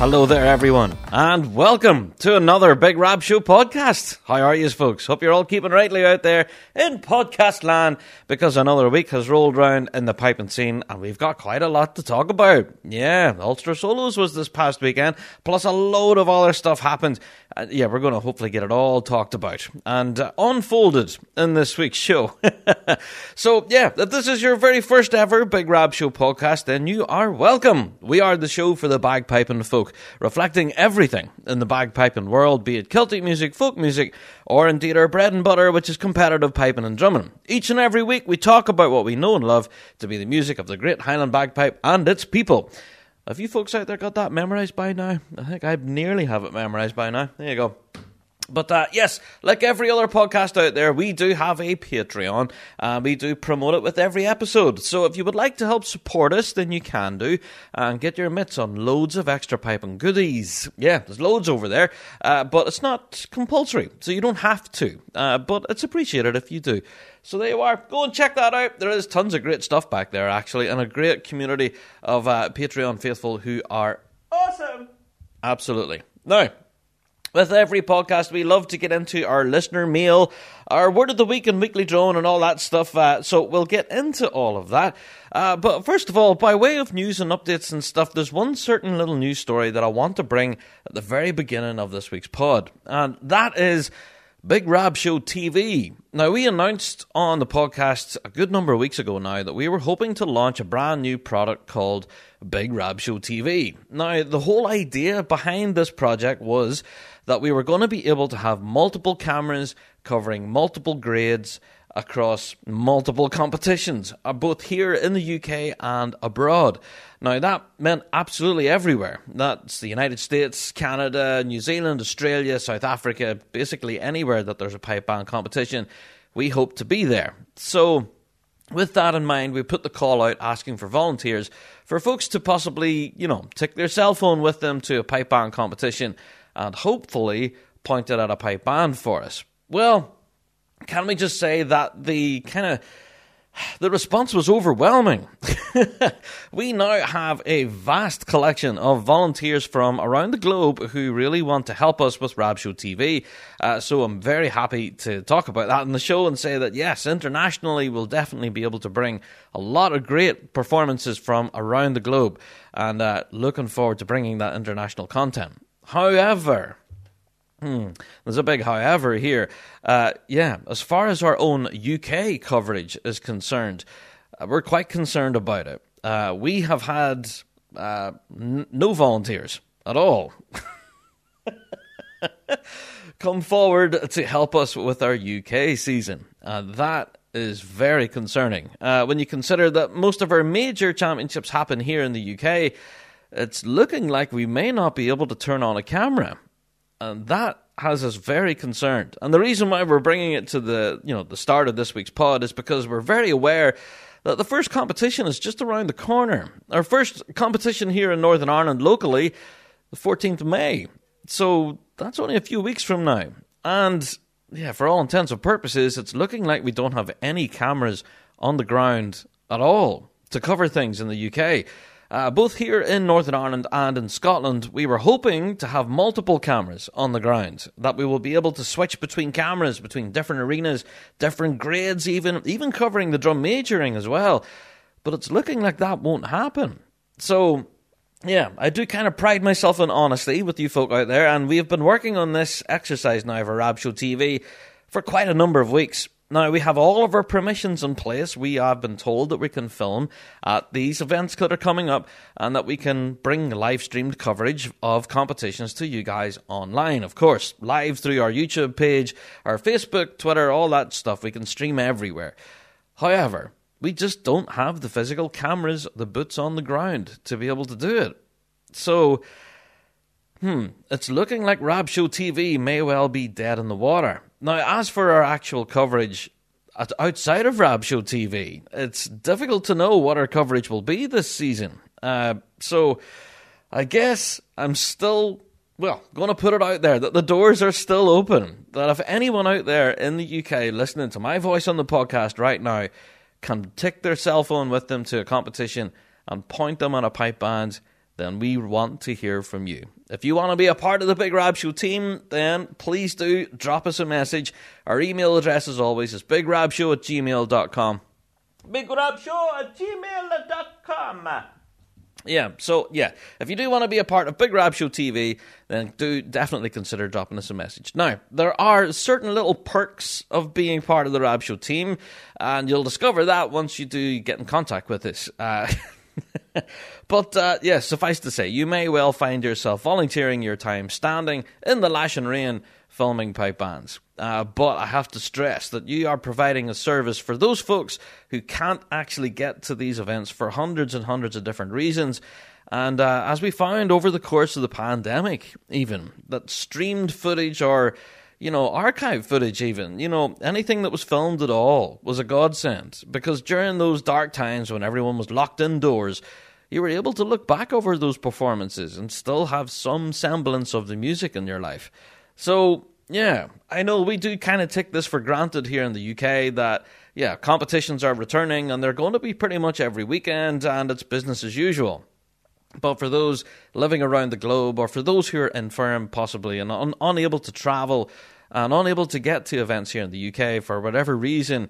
Hello there, everyone, and welcome to another Big Rab Show podcast. How are you, folks? Hope you're all keeping rightly out there in podcast land because another week has rolled round in the piping scene, and we've got quite a lot to talk about. Yeah, Ulster Solos was this past weekend, plus a load of other stuff happened. Uh, yeah, we're going to hopefully get it all talked about and uh, unfolded in this week's show. so, yeah, if this is your very first ever Big Rab Show podcast, then you are welcome. We are the show for the bagpiping folk, reflecting everything in the bagpiping world, be it Celtic music, folk music, or indeed our bread and butter, which is competitive piping and drumming. Each and every week, we talk about what we know and love to be the music of the great Highland bagpipe and its people. Have you folks out there got that memorized by now? I think I nearly have it memorized by now. There you go. But uh, yes, like every other podcast out there, we do have a Patreon. Uh, we do promote it with every episode. So if you would like to help support us, then you can do and get your mitts on loads of extra pipe and goodies. Yeah, there's loads over there, uh, but it's not compulsory, so you don't have to. Uh, but it's appreciated if you do. So there you are. Go and check that out. There is tons of great stuff back there, actually, and a great community of uh, Patreon faithful who are awesome. Absolutely. Now, with every podcast, we love to get into our listener mail, our word of the week and weekly drone, and all that stuff. Uh, so we'll get into all of that. Uh, but first of all, by way of news and updates and stuff, there's one certain little news story that I want to bring at the very beginning of this week's pod, and that is Big Rab Show TV. Now, we announced on the podcast a good number of weeks ago now that we were hoping to launch a brand new product called Big Rab Show TV. Now, the whole idea behind this project was that we were going to be able to have multiple cameras covering multiple grades across multiple competitions, uh, both here in the UK and abroad. Now, that meant absolutely everywhere. That's the United States, Canada, New Zealand, Australia, South Africa, basically anywhere that there's a pipe band competition. We hope to be there. So, with that in mind, we put the call out asking for volunteers for folks to possibly, you know, take their cell phone with them to a pipe band competition and hopefully point it at a pipe band for us. Well, can we just say that the kind of the response was overwhelming. we now have a vast collection of volunteers from around the globe who really want to help us with Rabshow TV. Uh, so I'm very happy to talk about that in the show and say that yes, internationally we'll definitely be able to bring a lot of great performances from around the globe, and uh, looking forward to bringing that international content. However, Hmm. There's a big however here. Uh, yeah, as far as our own UK coverage is concerned, uh, we're quite concerned about it. Uh, we have had uh, n- no volunteers at all come forward to help us with our UK season. that is very concerning. Uh, when you consider that most of our major championships happen here in the UK, it's looking like we may not be able to turn on a camera and that has us very concerned. And the reason why we're bringing it to the you know the start of this week's pod is because we're very aware that the first competition is just around the corner. Our first competition here in Northern Ireland locally, the 14th of May. So that's only a few weeks from now. And yeah, for all intents and purposes, it's looking like we don't have any cameras on the ground at all to cover things in the UK. Uh, both here in Northern Ireland and in Scotland, we were hoping to have multiple cameras on the ground, that we will be able to switch between cameras, between different arenas, different grades, even, even covering the drum majoring as well. But it's looking like that won't happen. So, yeah, I do kind of pride myself in honesty with you folk out there, and we have been working on this exercise now for Rabshow TV for quite a number of weeks. Now, we have all of our permissions in place. We have been told that we can film at these events that are coming up and that we can bring live streamed coverage of competitions to you guys online. Of course, live through our YouTube page, our Facebook, Twitter, all that stuff. We can stream everywhere. However, we just don't have the physical cameras, the boots on the ground to be able to do it. So, hmm, it's looking like Rab Show TV may well be dead in the water. Now, as for our actual coverage outside of Rab Show TV, it's difficult to know what our coverage will be this season. Uh, so, I guess I'm still well, going to put it out there that the doors are still open. That if anyone out there in the UK listening to my voice on the podcast right now can take their cell phone with them to a competition and point them on a pipe band, then we want to hear from you. If you want to be a part of the Big Rab Show team, then please do drop us a message. Our email address, as always, is bigrabshow at gmail.com. Bigrabshow at gmail.com. Yeah, so yeah, if you do want to be a part of Big Rab Show TV, then do definitely consider dropping us a message. Now, there are certain little perks of being part of the Rab Show team, and you'll discover that once you do get in contact with us. Uh, but uh, yes, yeah, suffice to say, you may well find yourself volunteering your time standing in the lash and rain filming pipe bands. Uh, but I have to stress that you are providing a service for those folks who can't actually get to these events for hundreds and hundreds of different reasons. And uh, as we found over the course of the pandemic, even that streamed footage or you know, archive footage, even, you know, anything that was filmed at all was a godsend. Because during those dark times when everyone was locked indoors, you were able to look back over those performances and still have some semblance of the music in your life. So, yeah, I know we do kind of take this for granted here in the UK that, yeah, competitions are returning and they're going to be pretty much every weekend and it's business as usual. But for those living around the globe, or for those who are infirm possibly and un- unable to travel and unable to get to events here in the UK for whatever reason,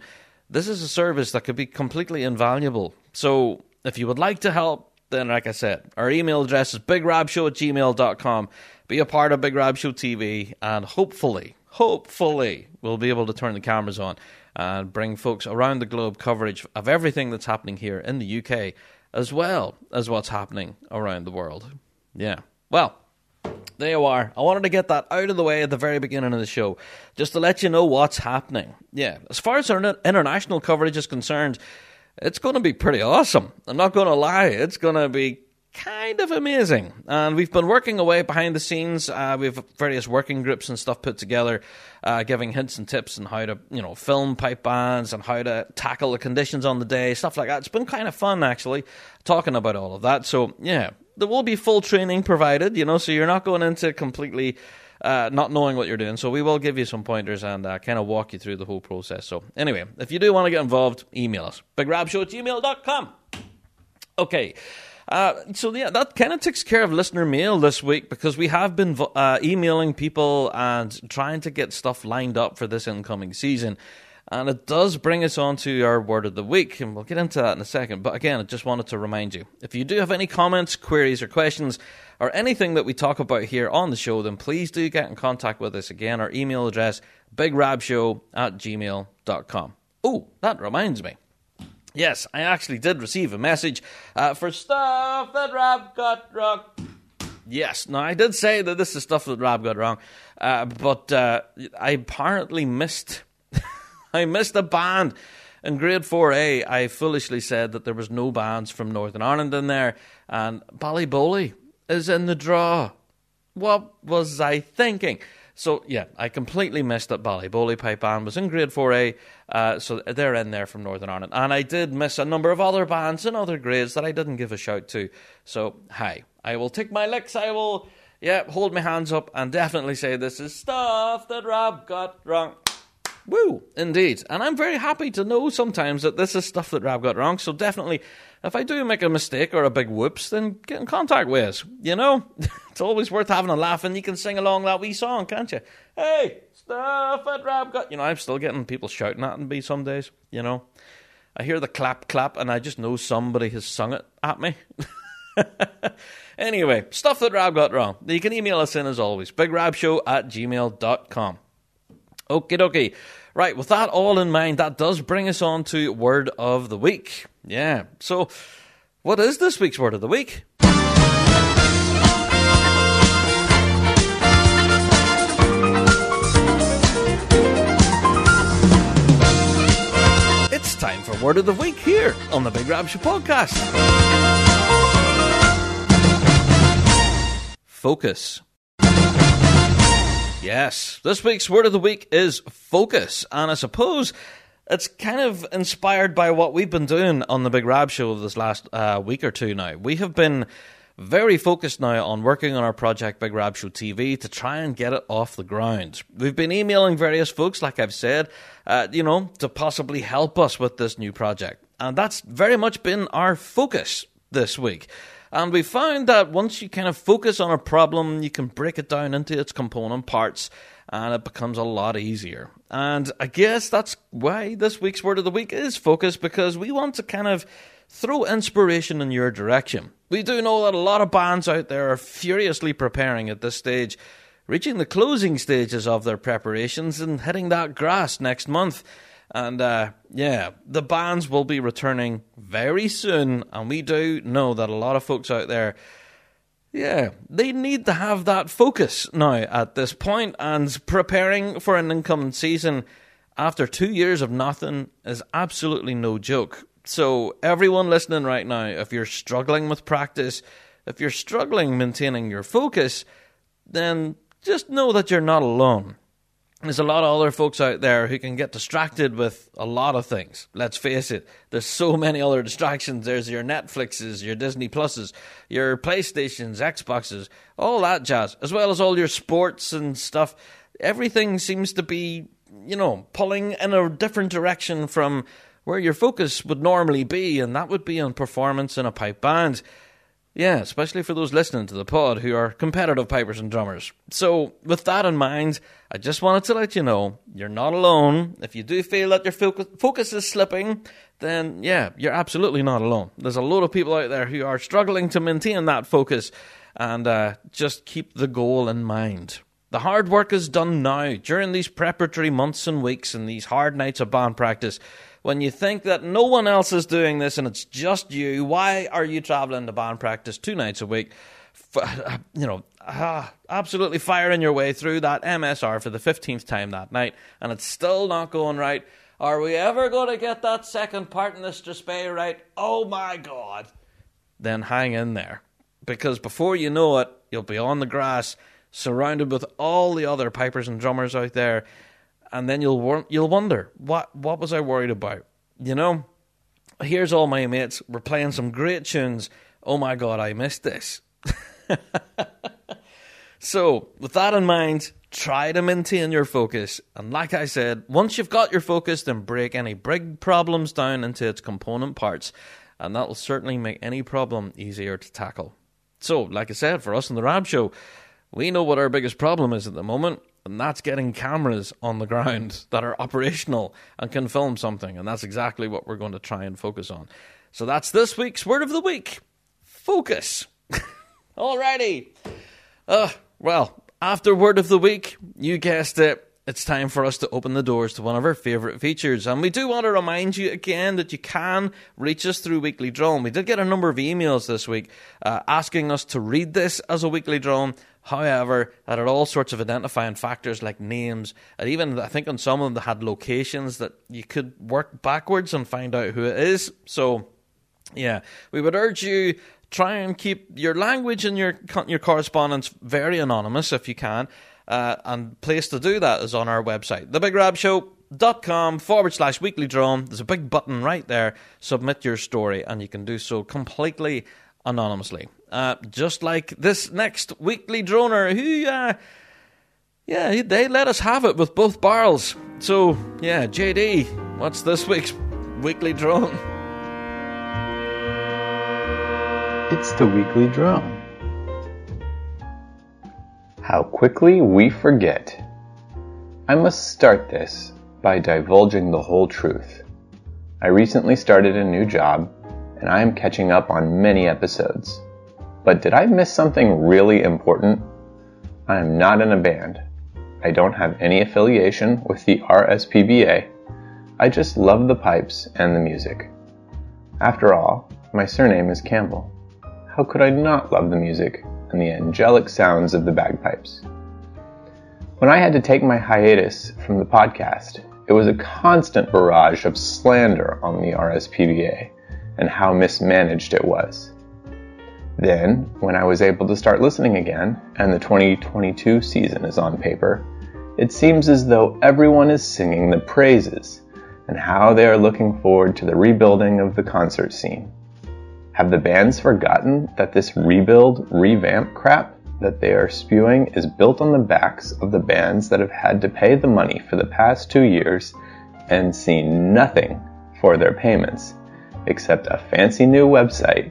this is a service that could be completely invaluable. So if you would like to help, then like I said, our email address is bigrabshow at gmail.com be a part of Big Rab Show TV, and hopefully, hopefully, we'll be able to turn the cameras on and bring folks around the globe coverage of everything that's happening here in the UK, as well as what's happening around the world. Yeah. Well, there you are. I wanted to get that out of the way at the very beginning of the show, just to let you know what's happening. Yeah, as far as our international coverage is concerned, it's going to be pretty awesome. I'm not going to lie. It's going to be kind of amazing. And we've been working away behind the scenes. Uh, we have various working groups and stuff put together, uh, giving hints and tips on how to, you know, film pipe bands and how to tackle the conditions on the day, stuff like that. It's been kind of fun, actually, talking about all of that. So, yeah, there will be full training provided, you know, so you're not going into completely. Uh, not knowing what you're doing, so we will give you some pointers and uh, kind of walk you through the whole process. So, anyway, if you do want to get involved, email us bigrabshow at gmail.com. Okay, uh, so yeah, that kind of takes care of listener mail this week because we have been uh, emailing people and trying to get stuff lined up for this incoming season. And it does bring us on to our word of the week, and we'll get into that in a second. But again, I just wanted to remind you if you do have any comments, queries, or questions, or anything that we talk about here on the show, then please do get in contact with us. Again, our email address, bigrabshow at gmail.com. Oh, that reminds me. Yes, I actually did receive a message uh, for stuff that Rab got wrong. Yes, now I did say that this is stuff that Rab got wrong, uh, but uh, I apparently missed. I missed a band in grade 4A. I foolishly said that there was no bands from Northern Ireland in there, and Ballyboley is in the draw. What was I thinking? So yeah, I completely missed that Ballyboley Pipe Band was in grade 4A, uh, so they're in there from Northern Ireland. And I did miss a number of other bands and other grades that I didn't give a shout to. So hi, I will take my licks, I will, yeah, hold my hands up and definitely say this is stuff that Rab got wrong. Woo, indeed. And I'm very happy to know sometimes that this is stuff that Rab got wrong, so definitely if I do make a mistake or a big whoops, then get in contact with us. You know, it's always worth having a laugh, and you can sing along that wee song, can't you? Hey, stuff at Rab got. You know, I'm still getting people shouting at me some days. You know, I hear the clap clap, and I just know somebody has sung it at me. anyway, stuff that Rab got wrong. You can email us in as always, bigrabshow at gmail.com. Okie dokie. Right, with that all in mind, that does bring us on to Word of the Week. Yeah, so what is this week's Word of the Week? Word of the Week here on the Big Rab Show podcast. focus. Yes, this week's word of the week is focus, and I suppose it's kind of inspired by what we've been doing on the Big Rab show this last uh, week or two now. We have been very focused now on working on our project Big Rab Show TV to try and get it off the ground. We've been emailing various folks, like I've said, uh, you know, to possibly help us with this new project. And that's very much been our focus this week. And we found that once you kind of focus on a problem, you can break it down into its component parts and it becomes a lot easier. And I guess that's why this week's word of the week is focus because we want to kind of throw inspiration in your direction. We do know that a lot of bands out there are furiously preparing at this stage, reaching the closing stages of their preparations and hitting that grass next month. And uh, yeah, the bands will be returning very soon, and we do know that a lot of folks out there, yeah, they need to have that focus now at this point, and preparing for an incoming season after two years of nothing is absolutely no joke. So, everyone listening right now, if you're struggling with practice, if you're struggling maintaining your focus, then just know that you're not alone there's a lot of other folks out there who can get distracted with a lot of things. Let's face it, there's so many other distractions. There's your Netflixes, your Disney Pluses, your PlayStations, Xboxes, all that jazz, as well as all your sports and stuff. Everything seems to be, you know, pulling in a different direction from where your focus would normally be, and that would be on performance in a pipe band. Yeah, especially for those listening to the pod who are competitive pipers and drummers. So, with that in mind, I just wanted to let you know you're not alone. If you do feel that your focus is slipping, then yeah, you're absolutely not alone. There's a lot of people out there who are struggling to maintain that focus and uh, just keep the goal in mind. The hard work is done now during these preparatory months and weeks and these hard nights of band practice when you think that no one else is doing this and it's just you, why are you traveling to band practice two nights a week? You know, ah, absolutely firing your way through that MSR for the 15th time that night, and it's still not going right. Are we ever going to get that second part in this display right? Oh my God. Then hang in there. Because before you know it, you'll be on the grass, surrounded with all the other pipers and drummers out there, and then you'll you'll wonder what what was I worried about? You know, here's all my mates. We're playing some great tunes. Oh my god, I missed this. so, with that in mind, try to maintain your focus. And like I said, once you've got your focus, then break any big problems down into its component parts, and that will certainly make any problem easier to tackle. So, like I said, for us in the Rab Show, we know what our biggest problem is at the moment, and that's getting cameras on the ground that are operational and can film something. And that's exactly what we're going to try and focus on. So that's this week's word of the week focus. Alrighty. Uh, well, after word of the week, you guessed it. It's time for us to open the doors to one of our favourite features. And we do want to remind you again that you can reach us through Weekly Drone. We did get a number of emails this week uh, asking us to read this as a weekly drone. However, that had all sorts of identifying factors like names, and even I think on some of them they had locations that you could work backwards and find out who it is. So, yeah, we would urge you try and keep your language and your your correspondence very anonymous if you can. Uh, and place to do that is on our website, thebigrabshow.com forward slash weekly drone. There's a big button right there. Submit your story, and you can do so completely anonymously. Uh, just like this next weekly droner who, uh, yeah, they let us have it with both barrels. So, yeah, JD, what's this week's weekly drone? It's the weekly drone. How quickly we forget. I must start this by divulging the whole truth. I recently started a new job and I am catching up on many episodes. But did I miss something really important? I am not in a band. I don't have any affiliation with the RSPBA. I just love the pipes and the music. After all, my surname is Campbell. How could I not love the music and the angelic sounds of the bagpipes? When I had to take my hiatus from the podcast, it was a constant barrage of slander on the RSPBA and how mismanaged it was. Then, when I was able to start listening again, and the 2022 season is on paper, it seems as though everyone is singing the praises and how they are looking forward to the rebuilding of the concert scene. Have the bands forgotten that this rebuild, revamp crap that they are spewing is built on the backs of the bands that have had to pay the money for the past two years and seen nothing for their payments except a fancy new website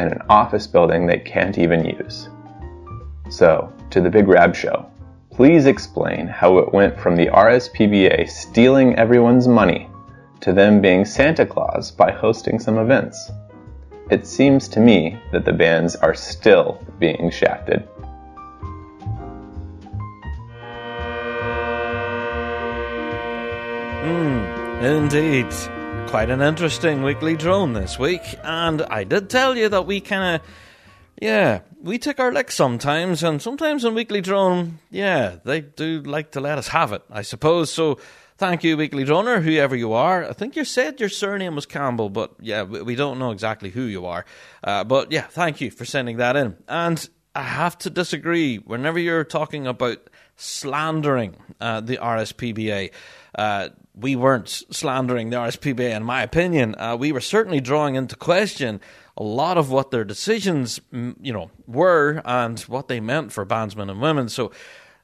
and an office building they can't even use. So, to the Big Rab Show. Please explain how it went from the RSPBA stealing everyone's money to them being Santa Claus by hosting some events. It seems to me that the bands are still being shafted. Hmm, indeed quite an interesting weekly drone this week, and I did tell you that we kind of, yeah, we take our licks sometimes, and sometimes on Weekly Drone, yeah, they do like to let us have it, I suppose. So thank you, Weekly Droner, whoever you are. I think you said your surname was Campbell, but yeah, we don't know exactly who you are. Uh, but yeah, thank you for sending that in. And I have to disagree whenever you're talking about slandering uh, the RSPBA. Uh, we weren't slandering the RSPBA, in my opinion. Uh, we were certainly drawing into question a lot of what their decisions, you know, were and what they meant for bandsmen and women. So,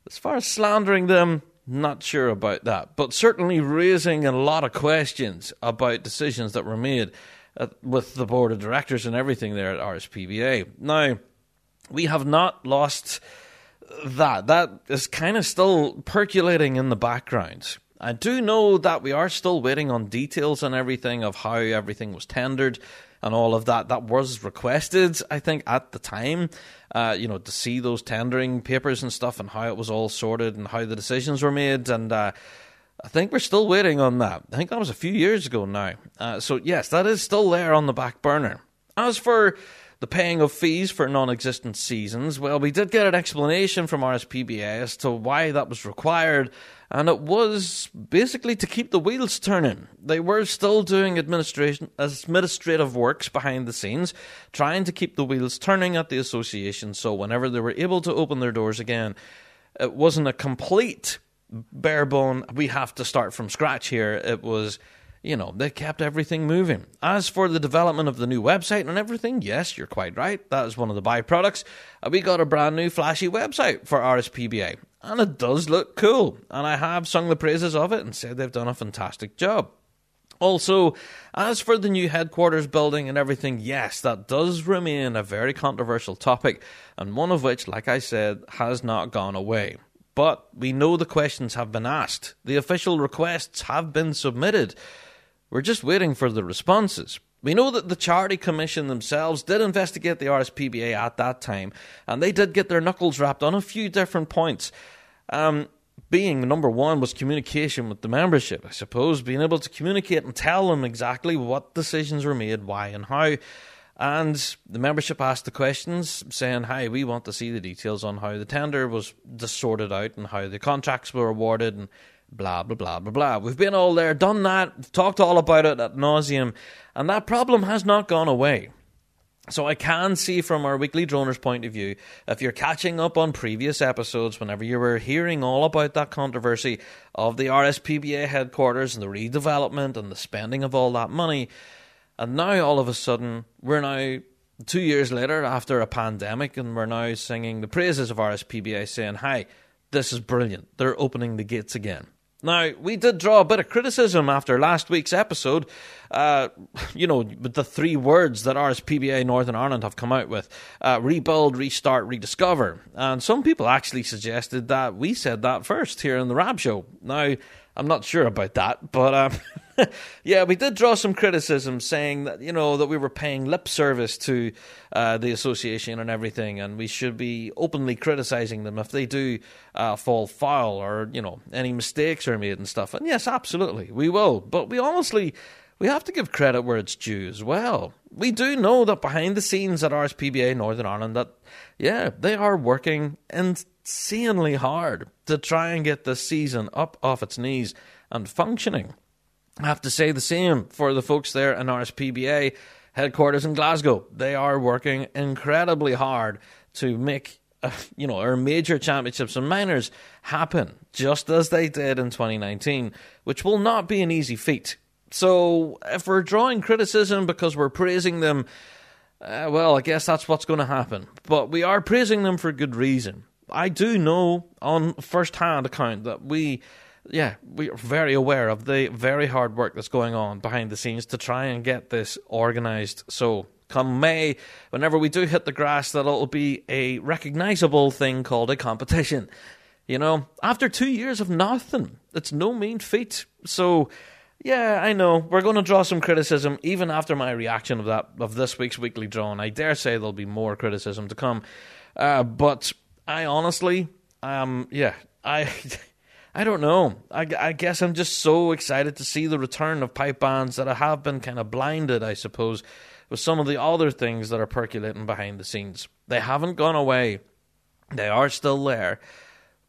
as far as slandering them, not sure about that, but certainly raising a lot of questions about decisions that were made uh, with the board of directors and everything there at RSPBA. Now, we have not lost that. That is kind of still percolating in the background. I do know that we are still waiting on details and everything of how everything was tendered and all of that. That was requested, I think, at the time, uh, you know, to see those tendering papers and stuff and how it was all sorted and how the decisions were made. And uh, I think we're still waiting on that. I think that was a few years ago now. Uh, so, yes, that is still there on the back burner. As for the paying of fees for non existent seasons, well, we did get an explanation from RSPBA as to why that was required and it was basically to keep the wheels turning. They were still doing administration administrative works behind the scenes, trying to keep the wheels turning at the association. So whenever they were able to open their doors again, it wasn't a complete bare bone. We have to start from scratch here. It was you know, they kept everything moving. As for the development of the new website and everything, yes, you're quite right. That is one of the byproducts. Uh, we got a brand new flashy website for RSPBA, and it does look cool. And I have sung the praises of it and said they've done a fantastic job. Also, as for the new headquarters building and everything, yes, that does remain a very controversial topic, and one of which, like I said, has not gone away. But we know the questions have been asked, the official requests have been submitted. We're just waiting for the responses. We know that the Charity Commission themselves did investigate the RSPBA at that time, and they did get their knuckles wrapped on a few different points. Um, being number one was communication with the membership, I suppose, being able to communicate and tell them exactly what decisions were made, why, and how. And the membership asked the questions, saying, "Hi, we want to see the details on how the tender was sorted out and how the contracts were awarded and blah, blah, blah, blah, blah. We've been all there, done that, talked all about it at nauseum, and that problem has not gone away. So I can see from our weekly droner's point of view, if you're catching up on previous episodes, whenever you were hearing all about that controversy of the RSPBA headquarters and the redevelopment and the spending of all that money, and now all of a sudden we're now two years later after a pandemic and we're now singing the praises of RSPBA saying, "Hi, this is brilliant. They're opening the gates again." Now, we did draw a bit of criticism after last week's episode, uh, you know, with the three words that RSPBA Northern Ireland have come out with uh, rebuild, restart, rediscover. And some people actually suggested that we said that first here in the Rab Show. Now, I'm not sure about that, but um, yeah, we did draw some criticism saying that you know that we were paying lip service to uh, the association and everything, and we should be openly criticizing them if they do uh, fall foul or you know any mistakes are made and stuff. And yes, absolutely, we will. But we honestly we have to give credit where it's due as well. We do know that behind the scenes at RSPBA Northern Ireland, that yeah, they are working insanely hard to try and get the season up off its knees and functioning. I have to say the same for the folks there in RSPBA. headquarters in Glasgow. They are working incredibly hard to make uh, you know our major championships and minors happen just as they did in 2019, which will not be an easy feat. So if we're drawing criticism because we're praising them, uh, well, I guess that's what's going to happen. But we are praising them for good reason. I do know on first-hand account that we yeah, we are very aware of the very hard work that's going on behind the scenes to try and get this organised. So, come May, whenever we do hit the grass, that it'll be a recognisable thing called a competition. You know, after two years of nothing, it's no mean feat. So, yeah, I know we're going to draw some criticism even after my reaction of that of this week's weekly draw. And I dare say there'll be more criticism to come. Uh, but I honestly, um, yeah, I. I don't know. I, I, guess I'm just so excited to see the return of pipe bands that I have been kind of blinded, I suppose, with some of the other things that are percolating behind the scenes. They haven't gone away, they are still there.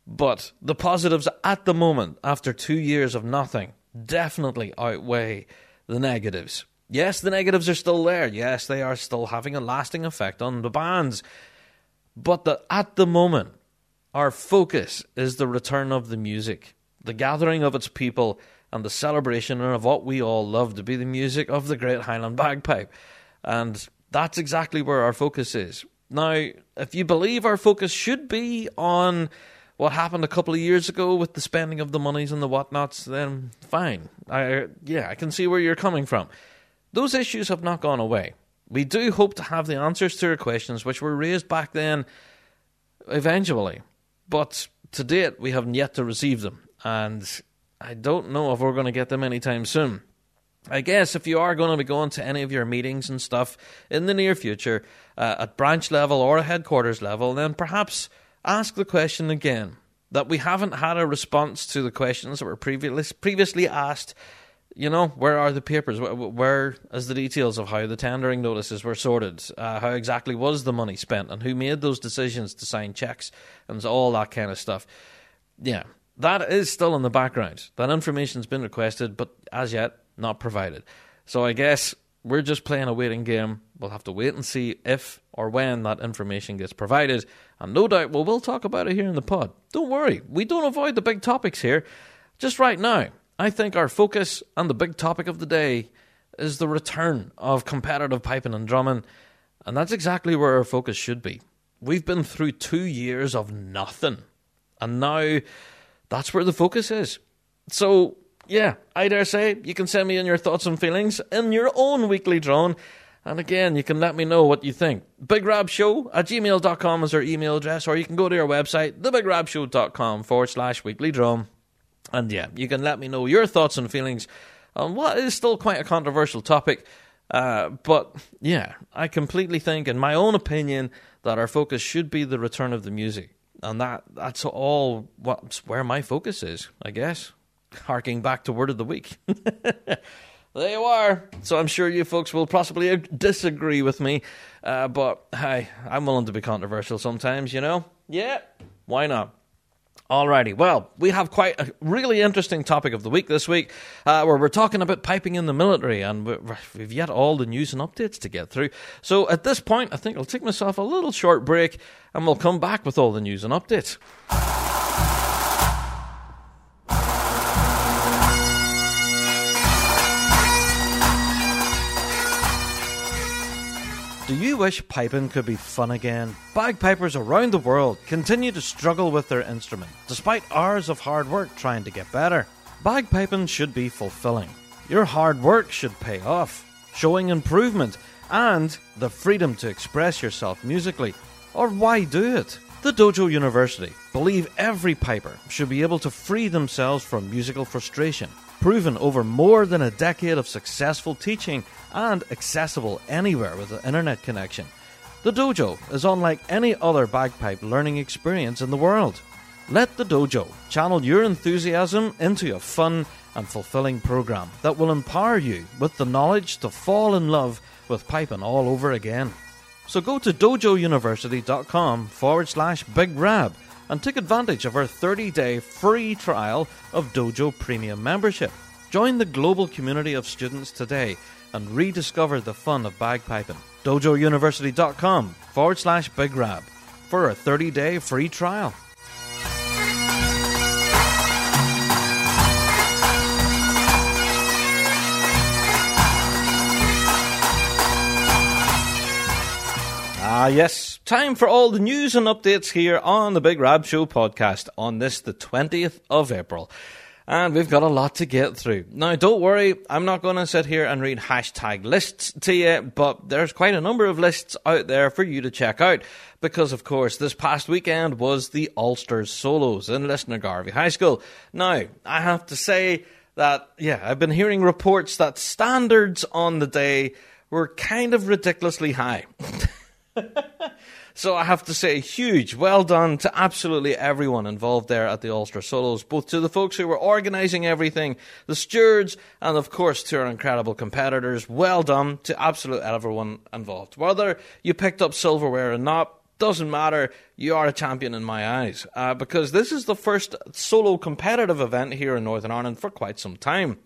But the positives at the moment, after two years of nothing, definitely outweigh the negatives. Yes, the negatives are still there. Yes, they are still having a lasting effect on the bands. But the, at the moment, our focus is the return of the music, the gathering of its people, and the celebration of what we all love to be the music of the Great Highland Bagpipe. And that's exactly where our focus is. Now, if you believe our focus should be on what happened a couple of years ago with the spending of the monies and the whatnots, then fine. I yeah, I can see where you're coming from. Those issues have not gone away. We do hope to have the answers to our questions, which were raised back then, eventually. But to date, we haven't yet to receive them, and I don't know if we're going to get them anytime soon. I guess if you are going to be going to any of your meetings and stuff in the near future, uh, at branch level or a headquarters level, then perhaps ask the question again. That we haven't had a response to the questions that were previously previously asked you know, where are the papers? Where, where is the details of how the tendering notices were sorted? Uh, how exactly was the money spent? And who made those decisions to sign checks? And all that kind of stuff. Yeah, that is still in the background. That information's been requested, but as yet, not provided. So I guess we're just playing a waiting game. We'll have to wait and see if or when that information gets provided. And no doubt we will talk about it here in the pod. Don't worry, we don't avoid the big topics here. Just right now, I think our focus on the big topic of the day is the return of competitive piping and drumming, and that's exactly where our focus should be. We've been through two years of nothing, and now that's where the focus is. So, yeah, I dare say you can send me in your thoughts and feelings in your own weekly drone. And again, you can let me know what you think. BigRabShow at gmail.com is our email address, or you can go to our website, thebigrabshow.com forward slash weekly drone. And yeah, you can let me know your thoughts and feelings on what is still quite a controversial topic. Uh, but yeah, I completely think, in my own opinion, that our focus should be the return of the music, and that that's all what's where my focus is, I guess. Harking back to word of the week. there you are. So I'm sure you folks will possibly disagree with me, uh, but hey, I'm willing to be controversial sometimes, you know. Yeah, why not? Alrighty, well, we have quite a really interesting topic of the week this week, uh, where we're talking about piping in the military, and we've yet all the news and updates to get through. So at this point, I think I'll take myself a little short break, and we'll come back with all the news and updates. Do you wish piping could be fun again? Bagpipers around the world continue to struggle with their instrument, despite hours of hard work trying to get better. Bagpiping should be fulfilling. Your hard work should pay off, showing improvement and the freedom to express yourself musically. Or why do it? The Dojo University believe every piper should be able to free themselves from musical frustration proven over more than a decade of successful teaching and accessible anywhere with an internet connection. The dojo is unlike any other bagpipe learning experience in the world. Let the dojo channel your enthusiasm into a fun and fulfilling program that will empower you with the knowledge to fall in love with piping all over again. So go to dojouniversity.com forward slash big rab and take advantage of our 30 day free trial of Dojo Premium membership. Join the global community of students today and rediscover the fun of bagpiping. DojoUniversity.com forward slash Big Rab for a 30 day free trial. Ah, yes. Time for all the news and updates here on the Big Rab Show podcast on this, the 20th of April. And we've got a lot to get through. Now, don't worry, I'm not going to sit here and read hashtag lists to you, but there's quite a number of lists out there for you to check out. Because, of course, this past weekend was the Ulsters Solos in Lisnagarvey High School. Now, I have to say that, yeah, I've been hearing reports that standards on the day were kind of ridiculously high. so I have to say, huge well done to absolutely everyone involved there at the Ulster Solos, both to the folks who were organising everything, the stewards, and of course to our incredible competitors. Well done to absolutely everyone involved. Whether you picked up silverware or not, doesn't matter. You are a champion in my eyes uh, because this is the first solo competitive event here in Northern Ireland for quite some time.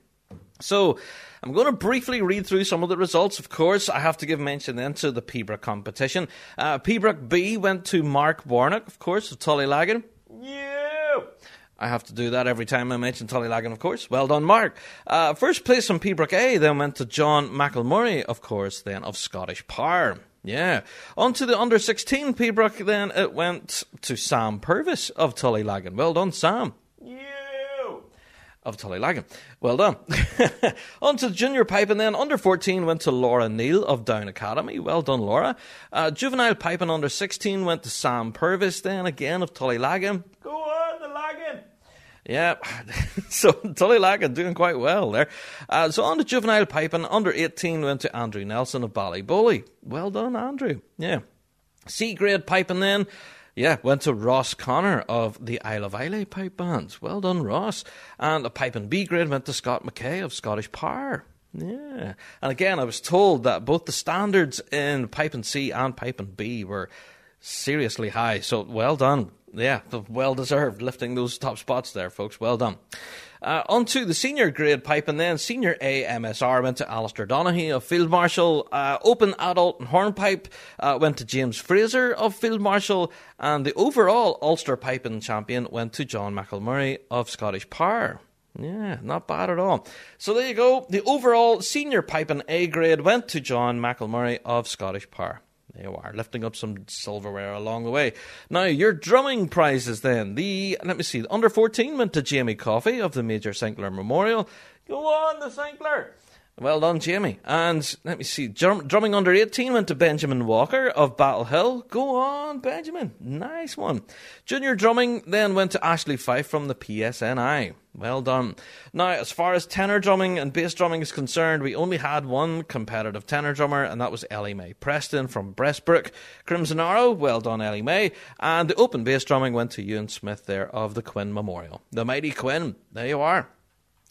So, I'm going to briefly read through some of the results. Of course, I have to give mention then to the Pibroch competition. Uh, Pibroch B went to Mark Warnock, of course, of Tullylagan. Yeah. I have to do that every time I mention Tullylagan, of course. Well done, Mark. Uh, first place from Pibroch A then went to John McElmurray, of course, then of Scottish Power. Yeah. On to the under 16 Pibroch, then it went to Sam Purvis of Tullylagan. Well done, Sam of Tullylagan. Well done. On to the junior pipe, and then. Under 14 went to Laura Neal of Down Academy. Well done, Laura. Uh, juvenile piping under 16 went to Sam Purvis then again of Tullylagan. Go on, the Lagan. Yeah, so Tullylagan doing quite well there. Uh, so on to juvenile piping, under 18 went to Andrew Nelson of Ballyboley. Well done, Andrew. Yeah. C grade piping then. Yeah, went to Ross Connor of the Isle of Islay pipe bands. Well done, Ross. And a pipe and B grade went to Scott McKay of Scottish Power. Yeah. And again, I was told that both the standards in pipe and C and pipe and B were seriously high. So well done. Yeah, well deserved lifting those top spots there, folks. Well done. Uh, on to the senior grade pipe, and then senior A MSR went to Alistair Donaghy of Field Marshal. Uh, open adult and hornpipe uh, went to James Fraser of Field Marshal, and the overall Ulster piping champion went to John McElmurray of Scottish Power. Yeah, not bad at all. So there you go. The overall senior piping A grade went to John McElmurray of Scottish Power. There you are, lifting up some silverware along the way. Now, your drumming prizes then. The, let me see, under 14 went to Jamie Coffey of the Major Sinclair Memorial. Go on, the Sinclair! Well done, Jamie. And let me see, drum, drumming under 18 went to Benjamin Walker of Battle Hill. Go on, Benjamin. Nice one. Junior drumming then went to Ashley Fife from the PSNI. Well done. Now, as far as tenor drumming and bass drumming is concerned, we only had one competitive tenor drummer, and that was Ellie Mae Preston from Brestbrook. Crimson Arrow, well done, Ellie Mae. And the open bass drumming went to Ewan Smith there of the Quinn Memorial. The mighty Quinn, there you are.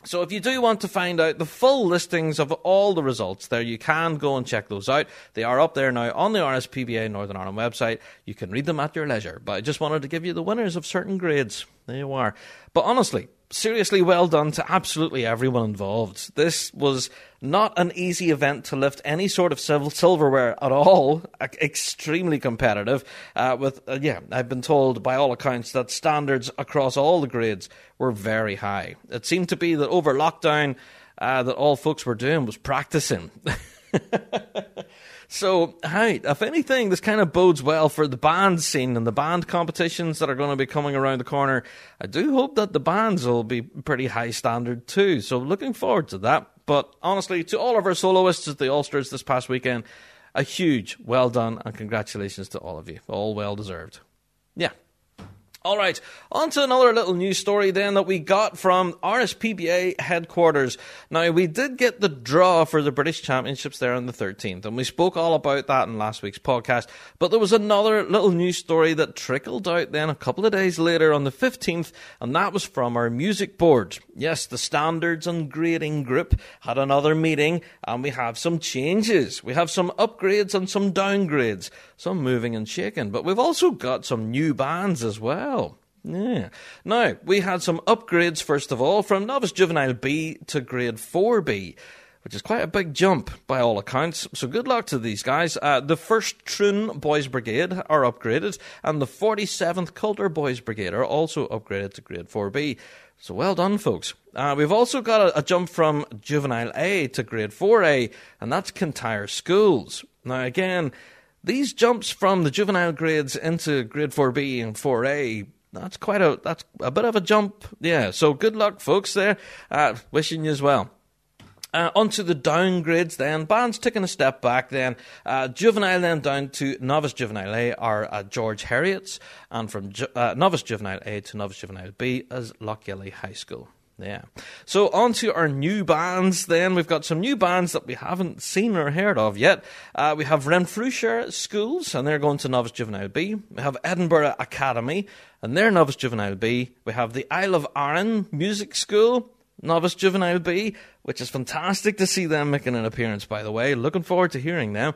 So if you do want to find out the full listings of all the results there, you can go and check those out. They are up there now on the RSPBA Northern Ireland website. You can read them at your leisure. But I just wanted to give you the winners of certain grades. There you are. But honestly, seriously well done to absolutely everyone involved. This was not an easy event to lift any sort of silverware at all. Extremely competitive. Uh, with uh, yeah, I've been told by all accounts that standards across all the grades were very high. It seemed to be that over lockdown, uh, that all folks were doing was practicing. So, hey, if anything, this kind of bodes well for the band scene and the band competitions that are going to be coming around the corner. I do hope that the bands will be pretty high standard too. So, looking forward to that. But honestly, to all of our soloists at the Ulsters this past weekend, a huge well done and congratulations to all of you. All well deserved. Yeah, all right, on to another little news story then that we got from RSPBA headquarters. Now, we did get the draw for the British Championships there on the 13th, and we spoke all about that in last week's podcast. But there was another little news story that trickled out then a couple of days later on the 15th, and that was from our music board. Yes, the standards and grading group had another meeting, and we have some changes. We have some upgrades and some downgrades, some moving and shaking, but we've also got some new bands as well. Yeah. Now, we had some upgrades, first of all, from Novice Juvenile B to Grade 4B. which is quite a big jump by all accounts. So good luck to these guys. Uh, the first Troon Boys Brigade are upgraded, and the 47th Coulter Boys Brigade are also upgraded to Grade 4B. So well done, folks. Uh, we've also got a, a, jump from Juvenile A to Grade 4A, and that's Kintyre Schools. Now, again, these jumps from the juvenile grades into Grade 4B and 4A that's quite a that's a bit of a jump. Yeah. So good luck, folks. There, uh, wishing you as well. Uh, onto the downgrades then. Bands taking a step back then. Uh, juvenile then down to Novice Juvenile A are uh, George Heriot's, and from ju- uh, Novice Juvenile A to Novice Juvenile B is Lochgelly High School. Yeah. So on to our new bands then. We've got some new bands that we haven't seen or heard of yet. Uh, we have Renfrewshire Schools, and they're going to Novice Juvenile B. We have Edinburgh Academy, and they're Novice Juvenile B. We have the Isle of Arran Music School, Novice Juvenile B, which is fantastic to see them making an appearance, by the way. Looking forward to hearing them.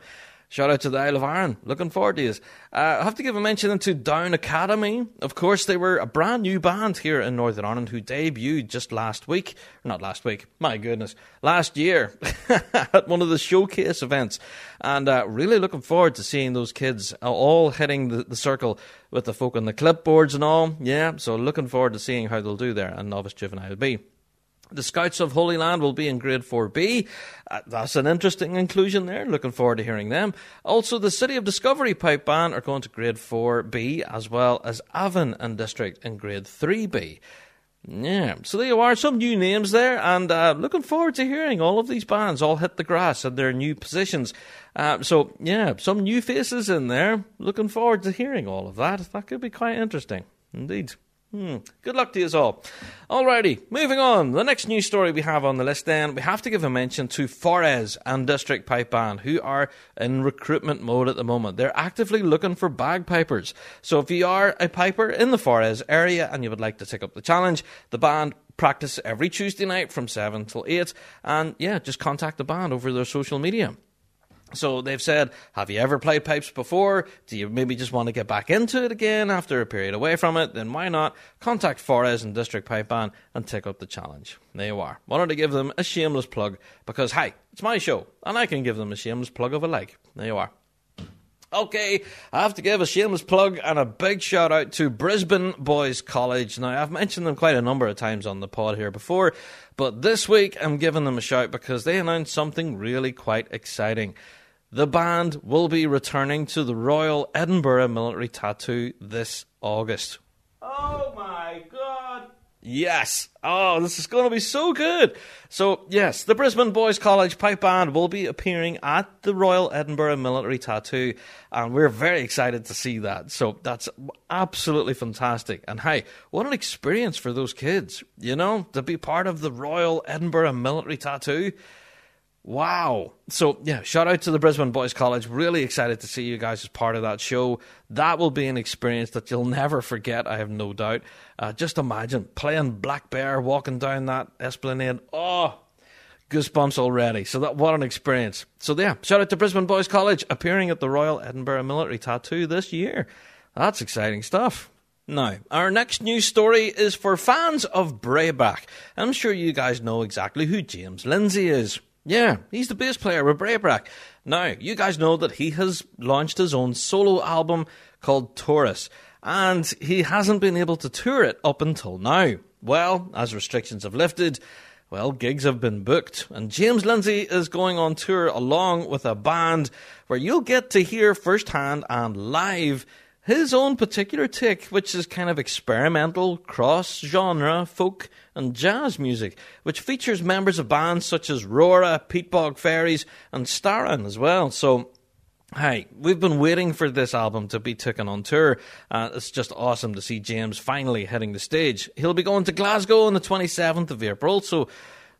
Shout out to the Isle of Arran. Looking forward to you. Uh, I have to give a mention to Down Academy. Of course, they were a brand new band here in Northern Ireland who debuted just last week. Not last week, my goodness. Last year at one of the showcase events. And uh, really looking forward to seeing those kids all hitting the, the circle with the folk on the clipboards and all. Yeah, so looking forward to seeing how they'll do there in Novice Juvenile B. The Scouts of Holy Land will be in Grade 4B. Uh, that's an interesting inclusion there. Looking forward to hearing them. Also, the City of Discovery Pipe Band are going to Grade 4B, as well as Avon and District in Grade 3B. Yeah, so there you are, some new names there, and uh, looking forward to hearing all of these bands all hit the grass in their new positions. Uh, so, yeah, some new faces in there. Looking forward to hearing all of that. That could be quite interesting, indeed. Hmm. Good luck to you all. Alrighty, moving on. The next news story we have on the list then, we have to give a mention to Forres and District Pipe Band, who are in recruitment mode at the moment. They're actively looking for bagpipers. So if you are a piper in the Forres area and you would like to take up the challenge, the band practice every Tuesday night from 7 till 8. And yeah, just contact the band over their social media. So they've said, Have you ever played pipes before? Do you maybe just want to get back into it again after a period away from it? Then why not contact Forres and District Pipe Band and take up the challenge? There you are. Wanted to give them a shameless plug because, hey, it's my show and I can give them a shameless plug of a like. There you are. Okay, I have to give a shameless plug and a big shout out to Brisbane Boys College. Now, I've mentioned them quite a number of times on the pod here before, but this week I'm giving them a shout because they announced something really quite exciting. The band will be returning to the Royal Edinburgh Military Tattoo this August. Oh my god! Yes! Oh, this is going to be so good! So, yes, the Brisbane Boys College Pipe Band will be appearing at the Royal Edinburgh Military Tattoo, and we're very excited to see that. So, that's absolutely fantastic. And hey, what an experience for those kids, you know, to be part of the Royal Edinburgh Military Tattoo. Wow. So, yeah, shout out to the Brisbane Boys College. Really excited to see you guys as part of that show. That will be an experience that you'll never forget, I have no doubt. Uh, just imagine playing Black Bear, walking down that esplanade. Oh, goosebumps already. So, that what an experience. So, yeah, shout out to Brisbane Boys College appearing at the Royal Edinburgh Military Tattoo this year. That's exciting stuff. Now, our next news story is for fans of Breabach. I'm sure you guys know exactly who James Lindsay is. Yeah, he's the bass player with Breabach. Now, you guys know that he has launched his own solo album called Taurus, and he hasn't been able to tour it up until now. Well, as restrictions have lifted, well, gigs have been booked, and James Lindsay is going on tour along with a band where you'll get to hear firsthand and live his own particular take, which is kind of experimental, cross genre, folk, and jazz music, which features members of bands such as Rura, Peatbog Faeries, and Starren as well. So, Hi, we've been waiting for this album to be taken on tour. Uh, it's just awesome to see James finally hitting the stage. He'll be going to Glasgow on the 27th of April, so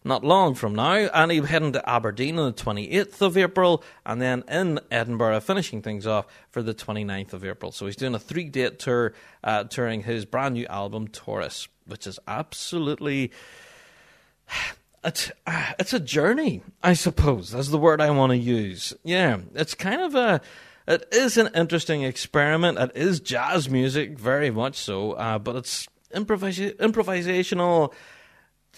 not long from now, and be heading to Aberdeen on the 28th of April, and then in Edinburgh, finishing things off for the 29th of April. So he's doing a three date tour, uh, touring his brand new album, Taurus, which is absolutely. It's, it's a journey, I suppose. That's the word I want to use. Yeah, it's kind of a. It is an interesting experiment. It is jazz music, very much so, uh, but it's improvisa- improvisational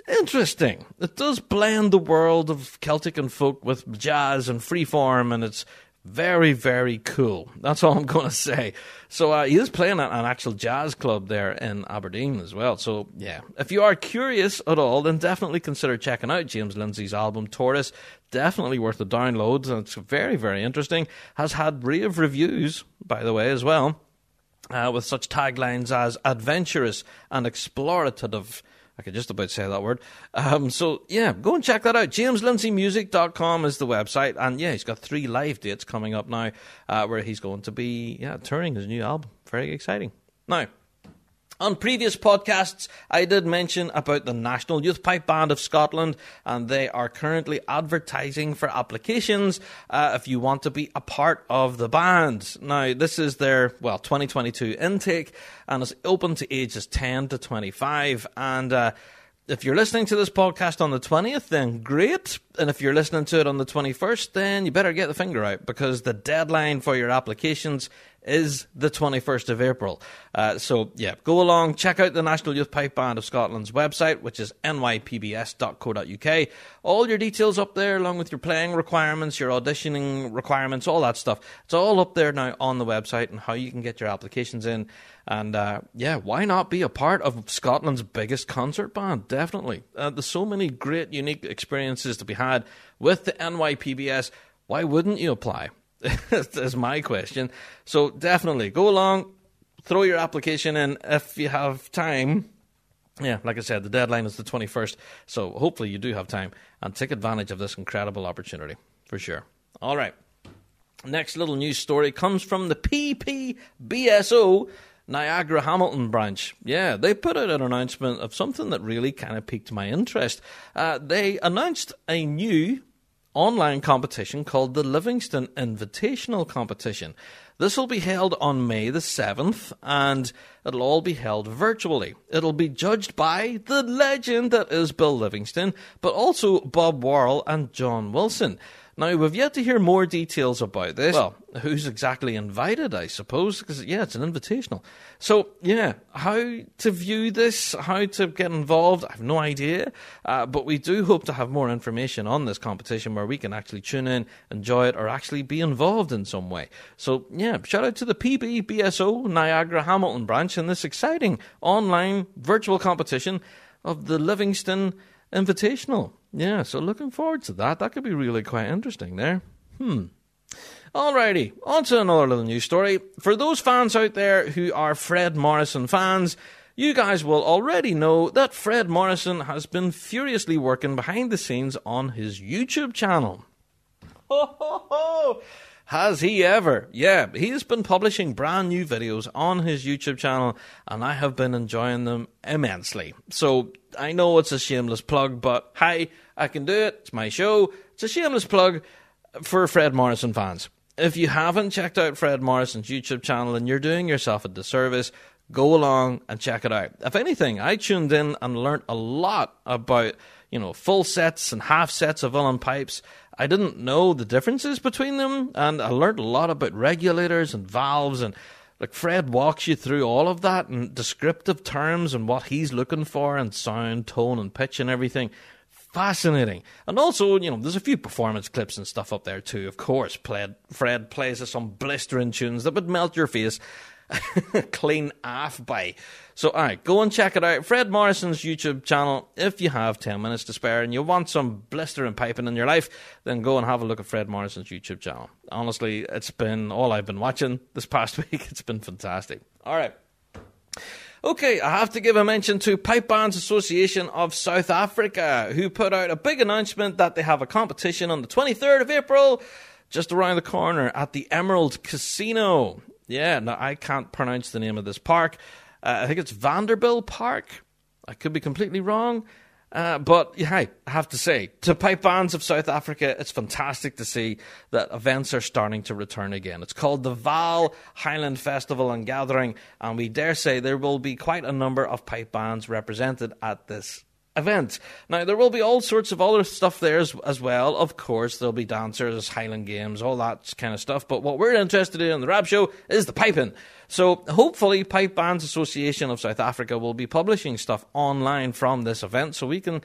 interesting. It does blend the world of Celtic and folk with jazz and freeform, and it's very, very cool. That's all I'm going to say. So uh, he is playing at an actual jazz club there in Aberdeen as well. So yeah, if you are curious at all, then definitely consider checking out James Lindsay's album Taurus. Definitely worth the download. And it's very, very interesting. Has had rave reviews, by the way, as well. Uh, with such taglines as adventurous and explorative I could just about say that word. Um, so, yeah, go and check that out. JamesLindsayMusic.com is the website. And, yeah, he's got three live dates coming up now uh, where he's going to be yeah, touring his new album. Very exciting. Now, on previous podcasts, I did mention about the National Youth Pipe Band of Scotland, and they are currently advertising for applications uh, if you want to be a part of the band. Now, this is their, well, 2022 intake, and it's open to ages 10 to 25. And uh, if you're listening to this podcast on the 20th, then great. And if you're listening to it on the 21st, then you better get the finger out because the deadline for your applications is the 21st of April. Uh, so, yeah, go along, check out the National Youth Pipe Band of Scotland's website, which is nypbs.co.uk. All your details up there, along with your playing requirements, your auditioning requirements, all that stuff. It's all up there now on the website and how you can get your applications in. And uh, yeah, why not be a part of Scotland's biggest concert band? Definitely. Uh, there's so many great, unique experiences to be had with the NYPBS. Why wouldn't you apply? That's my question. So definitely go along, throw your application in if you have time. Yeah, like I said, the deadline is the 21st. So hopefully you do have time and take advantage of this incredible opportunity for sure. All right. Next little news story comes from the PPBSO Niagara Hamilton branch. Yeah, they put out an announcement of something that really kind of piqued my interest. Uh, they announced a new online competition called the Livingston Invitational Competition. This will be held on May the 7th and it'll all be held virtually. It'll be judged by the legend that is Bill Livingston, but also Bob Worrall and John Wilson. Now, we've yet to hear more details about this. Well, who's exactly invited, I suppose, because, yeah, it's an invitational. So, yeah, how to view this, how to get involved, I have no idea. Uh, but we do hope to have more information on this competition where we can actually tune in, enjoy it, or actually be involved in some way. So, yeah, shout out to the PPBSO Niagara Hamilton branch in this exciting online virtual competition of the Livingston Invitational. Yeah, so looking forward to that. That could be really quite interesting there. Hmm. Alrighty, on to another little news story. For those fans out there who are Fred Morrison fans, you guys will already know that Fred Morrison has been furiously working behind the scenes on his YouTube channel. Ho ho ho! Has he ever? Yeah, he has been publishing brand new videos on his YouTube channel, and I have been enjoying them immensely. So I know it's a shameless plug, but hey, I can do it. It's my show. It's a shameless plug for Fred Morrison fans. If you haven't checked out Fred Morrison's YouTube channel and you're doing yourself a disservice, go along and check it out. If anything, I tuned in and learnt a lot about, you know, full sets and half sets of uilleann pipes I didn't know the differences between them, and I learned a lot about regulators and valves and like Fred walks you through all of that in descriptive terms and what he's looking for and sound, tone, and pitch and everything. Fascinating. And also, you know, there's a few performance clips and stuff up there too. Of course, Fred plays us some blistering tunes that would melt your face clean off by. So, alright, go and check it out. Fred Morrison's YouTube channel. If you have 10 minutes to spare and you want some blistering piping in your life, then go and have a look at Fred Morrison's YouTube channel. Honestly, it's been all I've been watching this past week. It's been fantastic. Alright. Okay, I have to give a mention to Pipe Bands Association of South Africa, who put out a big announcement that they have a competition on the 23rd of April, just around the corner at the Emerald Casino. Yeah, no, I can't pronounce the name of this park. Uh, I think it's Vanderbilt Park. I could be completely wrong. Uh, but yeah, I have to say, to pipe bands of South Africa, it's fantastic to see that events are starting to return again. It's called the Vaal Highland Festival and Gathering, and we dare say there will be quite a number of pipe bands represented at this event. Now, there will be all sorts of other stuff there as, as, well. Of course, there'll be dancers, Highland Games, all that kind of stuff. But what we're interested in on the Rab Show is the piping. So, hopefully, Pipe Bands Association of South Africa will be publishing stuff online from this event so we can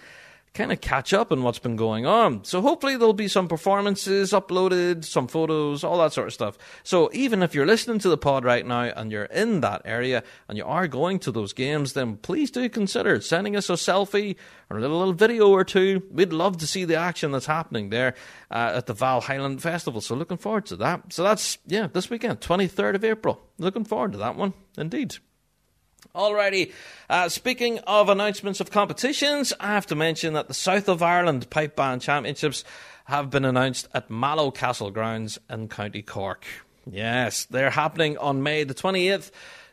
kind of catch up on what's been going on. So hopefully there'll be some performances uploaded, some photos, all that sort of stuff. So even if you're listening to the pod right now and you're in that area and you are going to those games, then please do consider sending us a selfie or a little, little video or two. We'd love to see the action that's happening there uh, at the Vaal Highland Festival. So looking forward to that. So that's, yeah, this weekend, 23rd of April. Looking forward to that one, indeed. Alrighty, uh, speaking of announcements of competitions, I have to mention that the South of Ireland Pipe Band Championships have been announced at Mallow Castle Grounds in County Cork. Yes, they're happening on May the 28th.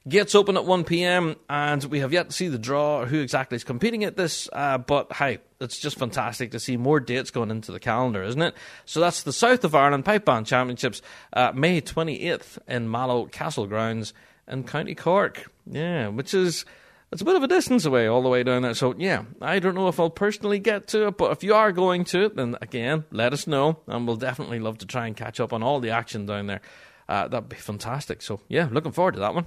Gates open at 1pm, and we have yet to see the draw, or who exactly is competing at this. Uh, but hey, it's just fantastic to see more dates going into the calendar, isn't it? So that's the South of Ireland Pipe Band Championships, uh, May 28th in Mallow Castle Grounds in County Cork. Yeah, which is it's a bit of a distance away all the way down there. So yeah, I don't know if I'll personally get to it, but if you are going to it, then again, let us know, and we'll definitely love to try and catch up on all the action down there. Uh, that'd be fantastic. So yeah, looking forward to that one.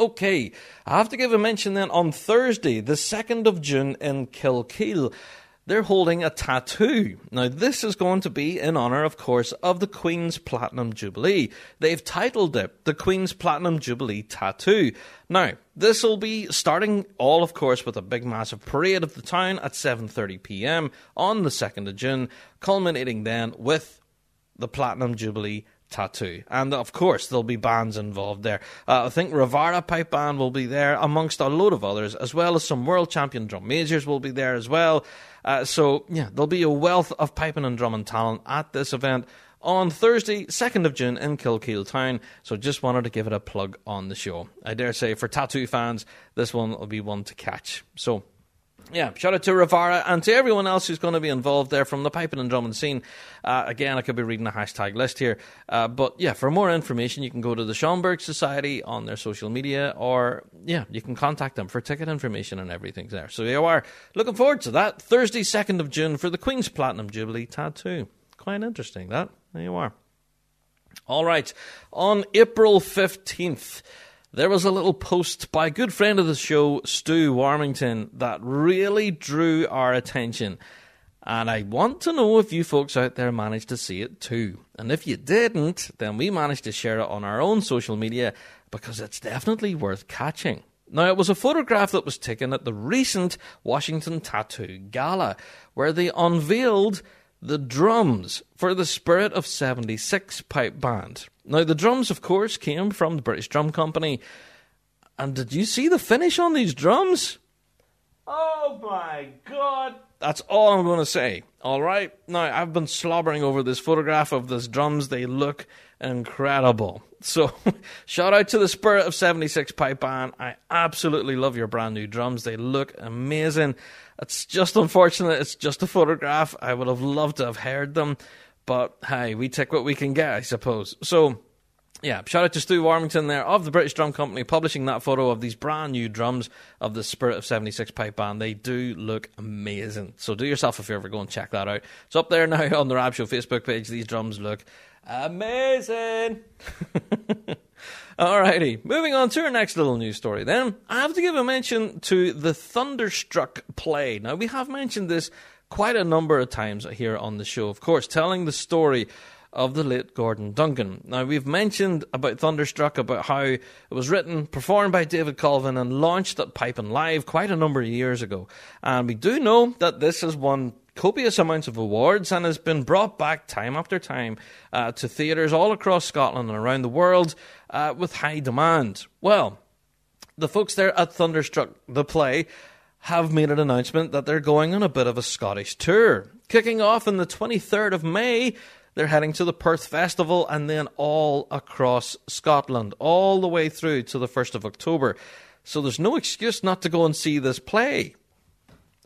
Okay, I have to give a mention then on Thursday, the 2nd of June in Kilkeel they're holding a tattoo. Now, this is going to be in honour, of course, of the Queen's Platinum Jubilee. They've titled it the Queen's Platinum Jubilee Tattoo. Now, this will be starting all, of course, with a big massive parade of the town at 7:30 p.m. on the 2nd of June, culminating then with the Platinum Jubilee tattoo. And of course, there'll be bands involved there. Uh, I think Ravara Pipe Band will be there, amongst a load of others, as well as some world champion drum majors will be there as well. Uh, so, yeah, there'll be a wealth of piping and drumming talent at this event on Thursday, 2nd of June in Kilkeel Town. So just wanted to give it a plug on the show. I dare say for tattoo fans, this one will be one to catch. So yeah, shout out to Ravara and to everyone else who's going to be involved there from the piping and drumming scene. Uh, again, I could be reading a hashtag list here. Uh, but yeah, for more information, you can go to the Schomberg Society on their social media, or yeah, you can contact them for ticket information and everything there. So you are looking forward to that Thursday, 2nd of June for the Queen's Platinum Jubilee Tattoo. Quite interesting, that. There you are. All right, on April 15th there was a little post by a good friend of the show, Stu Warmington, that really drew our attention. And I want to know if you folks out there managed to see it too. And if you didn't, then we managed to share it on our own social media because it's definitely worth catching. Now, it was a photograph that was taken at the recent Washington Tattoo Gala, where they unveiled the drums for the Spirit of 76 pipe band. Now, the drums, of course, came from the British Drum Company. And did you see the finish on these drums? Oh my god! That's all I'm going to say. All right. Now I've been slobbering over this photograph of these drums. They look incredible. So, shout out to the Spirit of 76 Pipe Band. I absolutely love your brand new drums. They look amazing. It's just unfortunate. It's just a photograph. I would have loved to have heard them. But hey, we take what we can get, I suppose. So, yeah, shout out to Stu Warmington there of the British Drum Company publishing that photo of these brand new drums of the Spirit of 76 pipe band. They do look amazing. So do yourself a favour, go and check that out. It's up there now on the Rab Show Facebook page. These drums look amazing. Alrighty, moving on to our next little news story then. I have to give a mention to the Thunderstruck play. Now, we have mentioned this quite a number of times here on the show, of course, telling the story of the late Gordon Duncan. Now, we've mentioned about Thunderstruck, about how it was written, performed by David Colvin, and launched at Piping Live quite a number of years ago. And we do know that this is won copious amounts of awards and has been brought back time after time uh, to theatres all across Scotland and around the world uh, with high demand. Well, the folks there at Thunderstruck, the play, have made an announcement that they're going on a bit of a Scottish tour. Kicking off on the 23rd of May, they're heading to the Perth Festival and then all across Scotland, all the way through to the 1st of October. So there's no excuse not to go and see this play.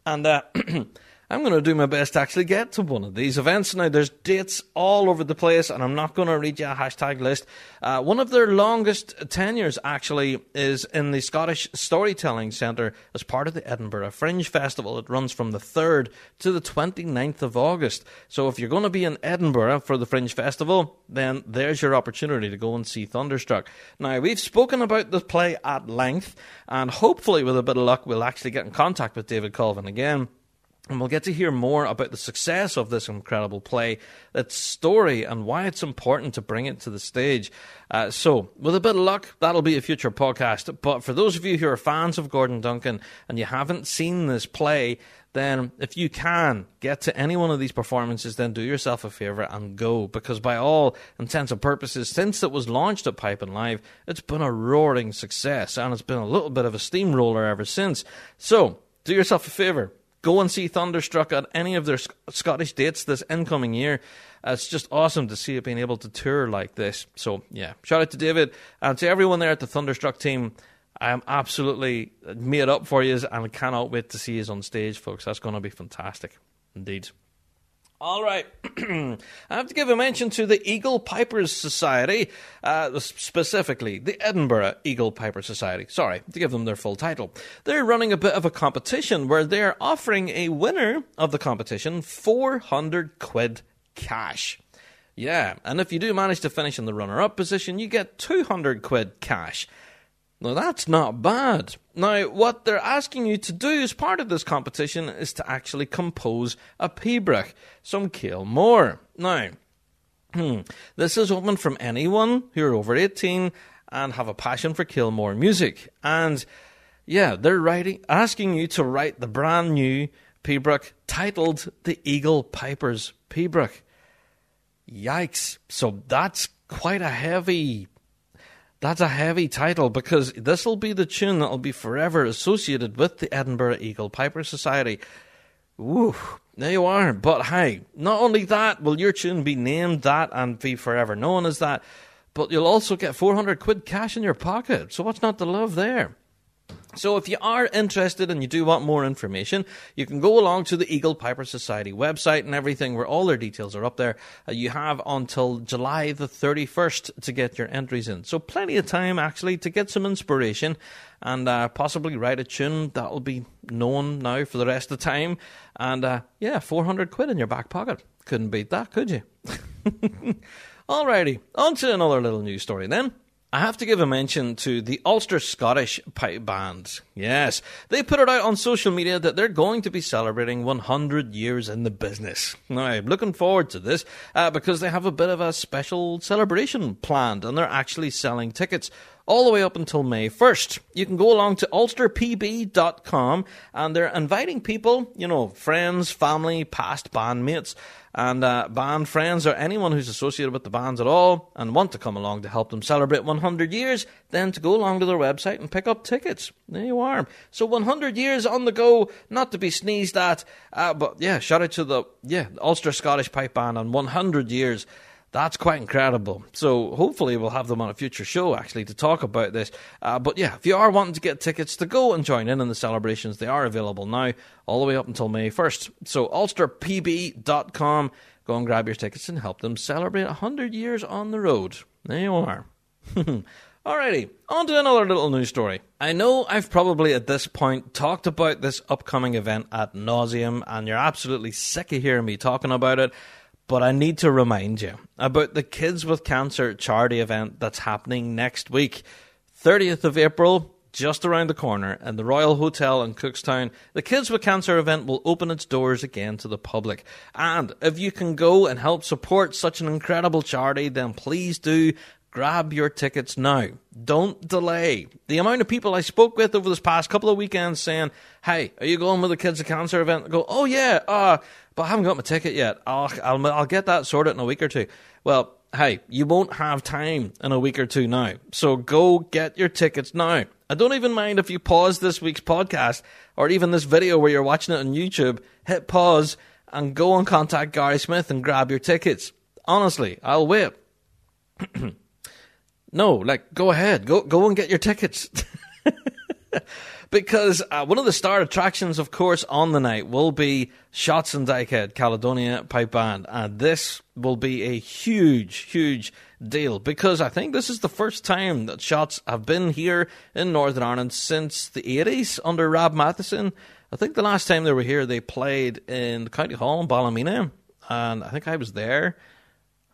And uh, I'm going to do my best to actually get to one of these events. Now, there's dates all over the place, and I'm not going to read you a hashtag list. Uh, one of their longest tenures, actually, is in the Scottish Storytelling Centre as part of the Edinburgh Fringe Festival. It runs from the 3rd to the 29th of August. So if you're going to be in Edinburgh for the Fringe Festival, then there's your opportunity to go and see Thunderstruck. Now, we've spoken about the play at length, and hopefully, with a bit of luck, we'll actually get in contact with David Colvin again and we'll get to hear more about the success of this incredible play, its story, and why it's important to bring it to the stage. Uh, so, with a bit of luck, that'll be a future podcast. But for those of you who are fans of Gordon Duncan and you haven't seen this play, then if you can get to any one of these performances, then do yourself a favour and go. Because by all intents and purposes, since it was launched at Piping Live, it's been a roaring success and it's been a little bit of a steamroller ever since. So, do yourself a favour Go and see Thunderstruck at any of their Scottish dates this incoming year. Uh, it's just awesome to see it being able to tour like this. So, yeah, shout out to David and to everyone there at the Thunderstruck team. I am absolutely made up for you and cannot wait to see you on stage, folks. That's going to be fantastic. Indeed. All right. I have to give a mention to the Eagle Pipers Society, uh, specifically the Edinburgh Eagle Piper Society. Sorry, to give them their full title. They're running a bit of a competition where they're offering a winner of the competition 400 quid cash. Yeah, and if you do manage to finish in the runner up position, you get 200 quid cash. Now, that's not bad. Now, what they're asking you to do as part of this competition is to actually compose a pibroch, some ceòl mòr. Now, hmm, this is open from anyone who are over 18 and have a passion for ceòl mòr music. And yeah, they're writing, asking you to write the brand new pibroch titled The Eagle Pipers Pibroch. Yikes. So that's quite a heavy that's a heavy title because this will be the tune that will be forever associated with the Edinburgh Eagle Piper Society. Ooh, there you are. But hey, not only that will your tune be named that and be forever known as that, but you'll also get 400 quid cash in your pocket. So what's not to love there? So, if you are interested and you do want more information, you can go along to the Eagle Piper Society website and everything where all their details are up there. Uh, you have until July the 31st to get your entries in. So, plenty of time actually to get some inspiration and uh, possibly write a tune that will be known now for the rest of the time. And uh, yeah, 400 quid in your back pocket. Couldn't beat that, could you? Alrighty, on to another little news story then. I have to give a mention to the Ulster Scottish Pipe Band. Yes, they put it out on social media that they're going to be celebrating 100 years in the business. Now, I'm looking forward to this uh, because they have a bit of a special celebration planned and they're actually selling tickets all the way up until May 1st. You can go along to ulsterpb.com and they're inviting people, you know, friends, family, past bandmates, and uh, band friends or anyone who's associated with the bands at all and want to come along to help them celebrate 100 years, then to go along to their website and pick up tickets. There you are. So 100 years on the go, not to be sneezed at, uh, but yeah, shout out to the yeah Ulster Scottish Pipe Band on 100 years. That's quite incredible. So hopefully we'll have them on a future show actually to talk about this. Uh, but yeah, if you are wanting to get tickets to go and join in on the celebrations, they are available now all the way up until May 1st. So ulsterpb.com, go and grab your tickets and help them celebrate 100 years on the road. There you are. Alrighty, on to another little news story. I know I've probably at this point talked about this upcoming event at nauseum, and you're absolutely sick of hearing me talking about it but I need to remind you about the Kids with Cancer charity event that's happening next week. 30th of April, just around the corner, in the Royal Hotel in Cookstown. The Kids with Cancer event will open its doors again to the public. And if you can go and help support such an incredible charity, then please do grab your tickets now. Don't delay. The amount of people I spoke with over this past couple of weekends saying, Hey, are you going with the Kids with Cancer event? I go, Oh, yeah, uh, but I haven't got my ticket yet. I'll, I'll, I'll get that sorted in a week or two. Well, hey, you won't have time in a week or two now. So go get your tickets now. I don't even mind if you pause this week's podcast or even this video where you're watching it on YouTube, hit pause and go and contact Gary Smith and grab your tickets. Honestly, I'll wait. no, like go ahead. Go go and get your tickets. because uh, one of the star attractions, of course, on the night will be Shotts and Dykehead Caledonia Pipe Band, and this will be a huge, huge deal because I think this is the first time that Shotts have been here in Northern Ireland since the 80s under Rob Mathieson. I think the last time they were here, they played in County Hall in Ballymena, and I think I was there.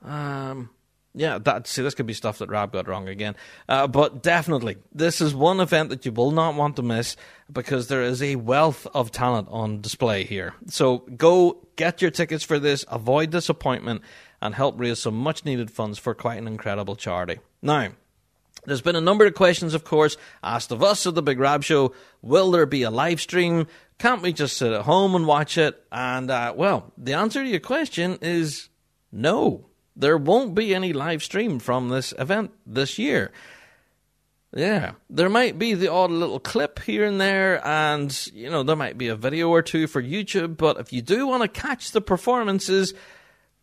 Um, yeah, that see, this could be stuff that Rab got wrong again. Uh, but definitely, this is one event that you will not want to miss because there is a wealth of talent on display here. So go get your tickets for this, avoid disappointment, and help raise some much needed funds for quite an incredible charity. Now, there's been a number of questions, of course, asked of us at the Big Rab Show. Will there be a live stream? Can't we just sit at home and watch it? And, uh, well, the answer to your question is no there won't be any live stream from this event this year. Yeah, there might be the odd little clip here and there, and you know, there might be a video or two for YouTube, but if you do want to catch the performances,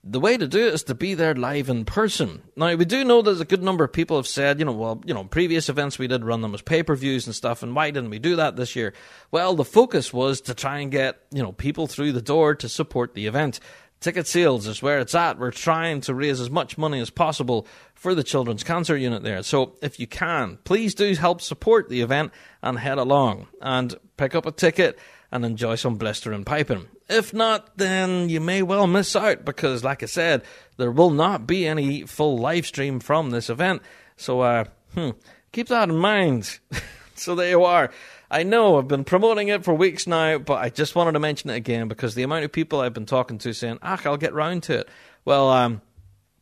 the way to do it is to be there live in person. Now, we do know there's a good number of people have said, you know, well, you know, previous events we did run them as pay per views and stuff, and why didn't we do that this year? Well, the focus was to try and get, you know, people through the door to support the event. Ticket sales is where it's at. We're trying to raise as much money as possible for the Children's Cancer Unit there. So if you can, please do help support the event and head along and pick up a ticket and enjoy some blistering piping. If not, then you may well miss out because, like I said, there will not be any full live stream from this event. So, uh, hmm, keep that in mind. so there you are. I know I've been promoting it for weeks now, but I just wanted to mention it again because the amount of people I've been talking to saying, "Ah, I'll get round to it." Well, um,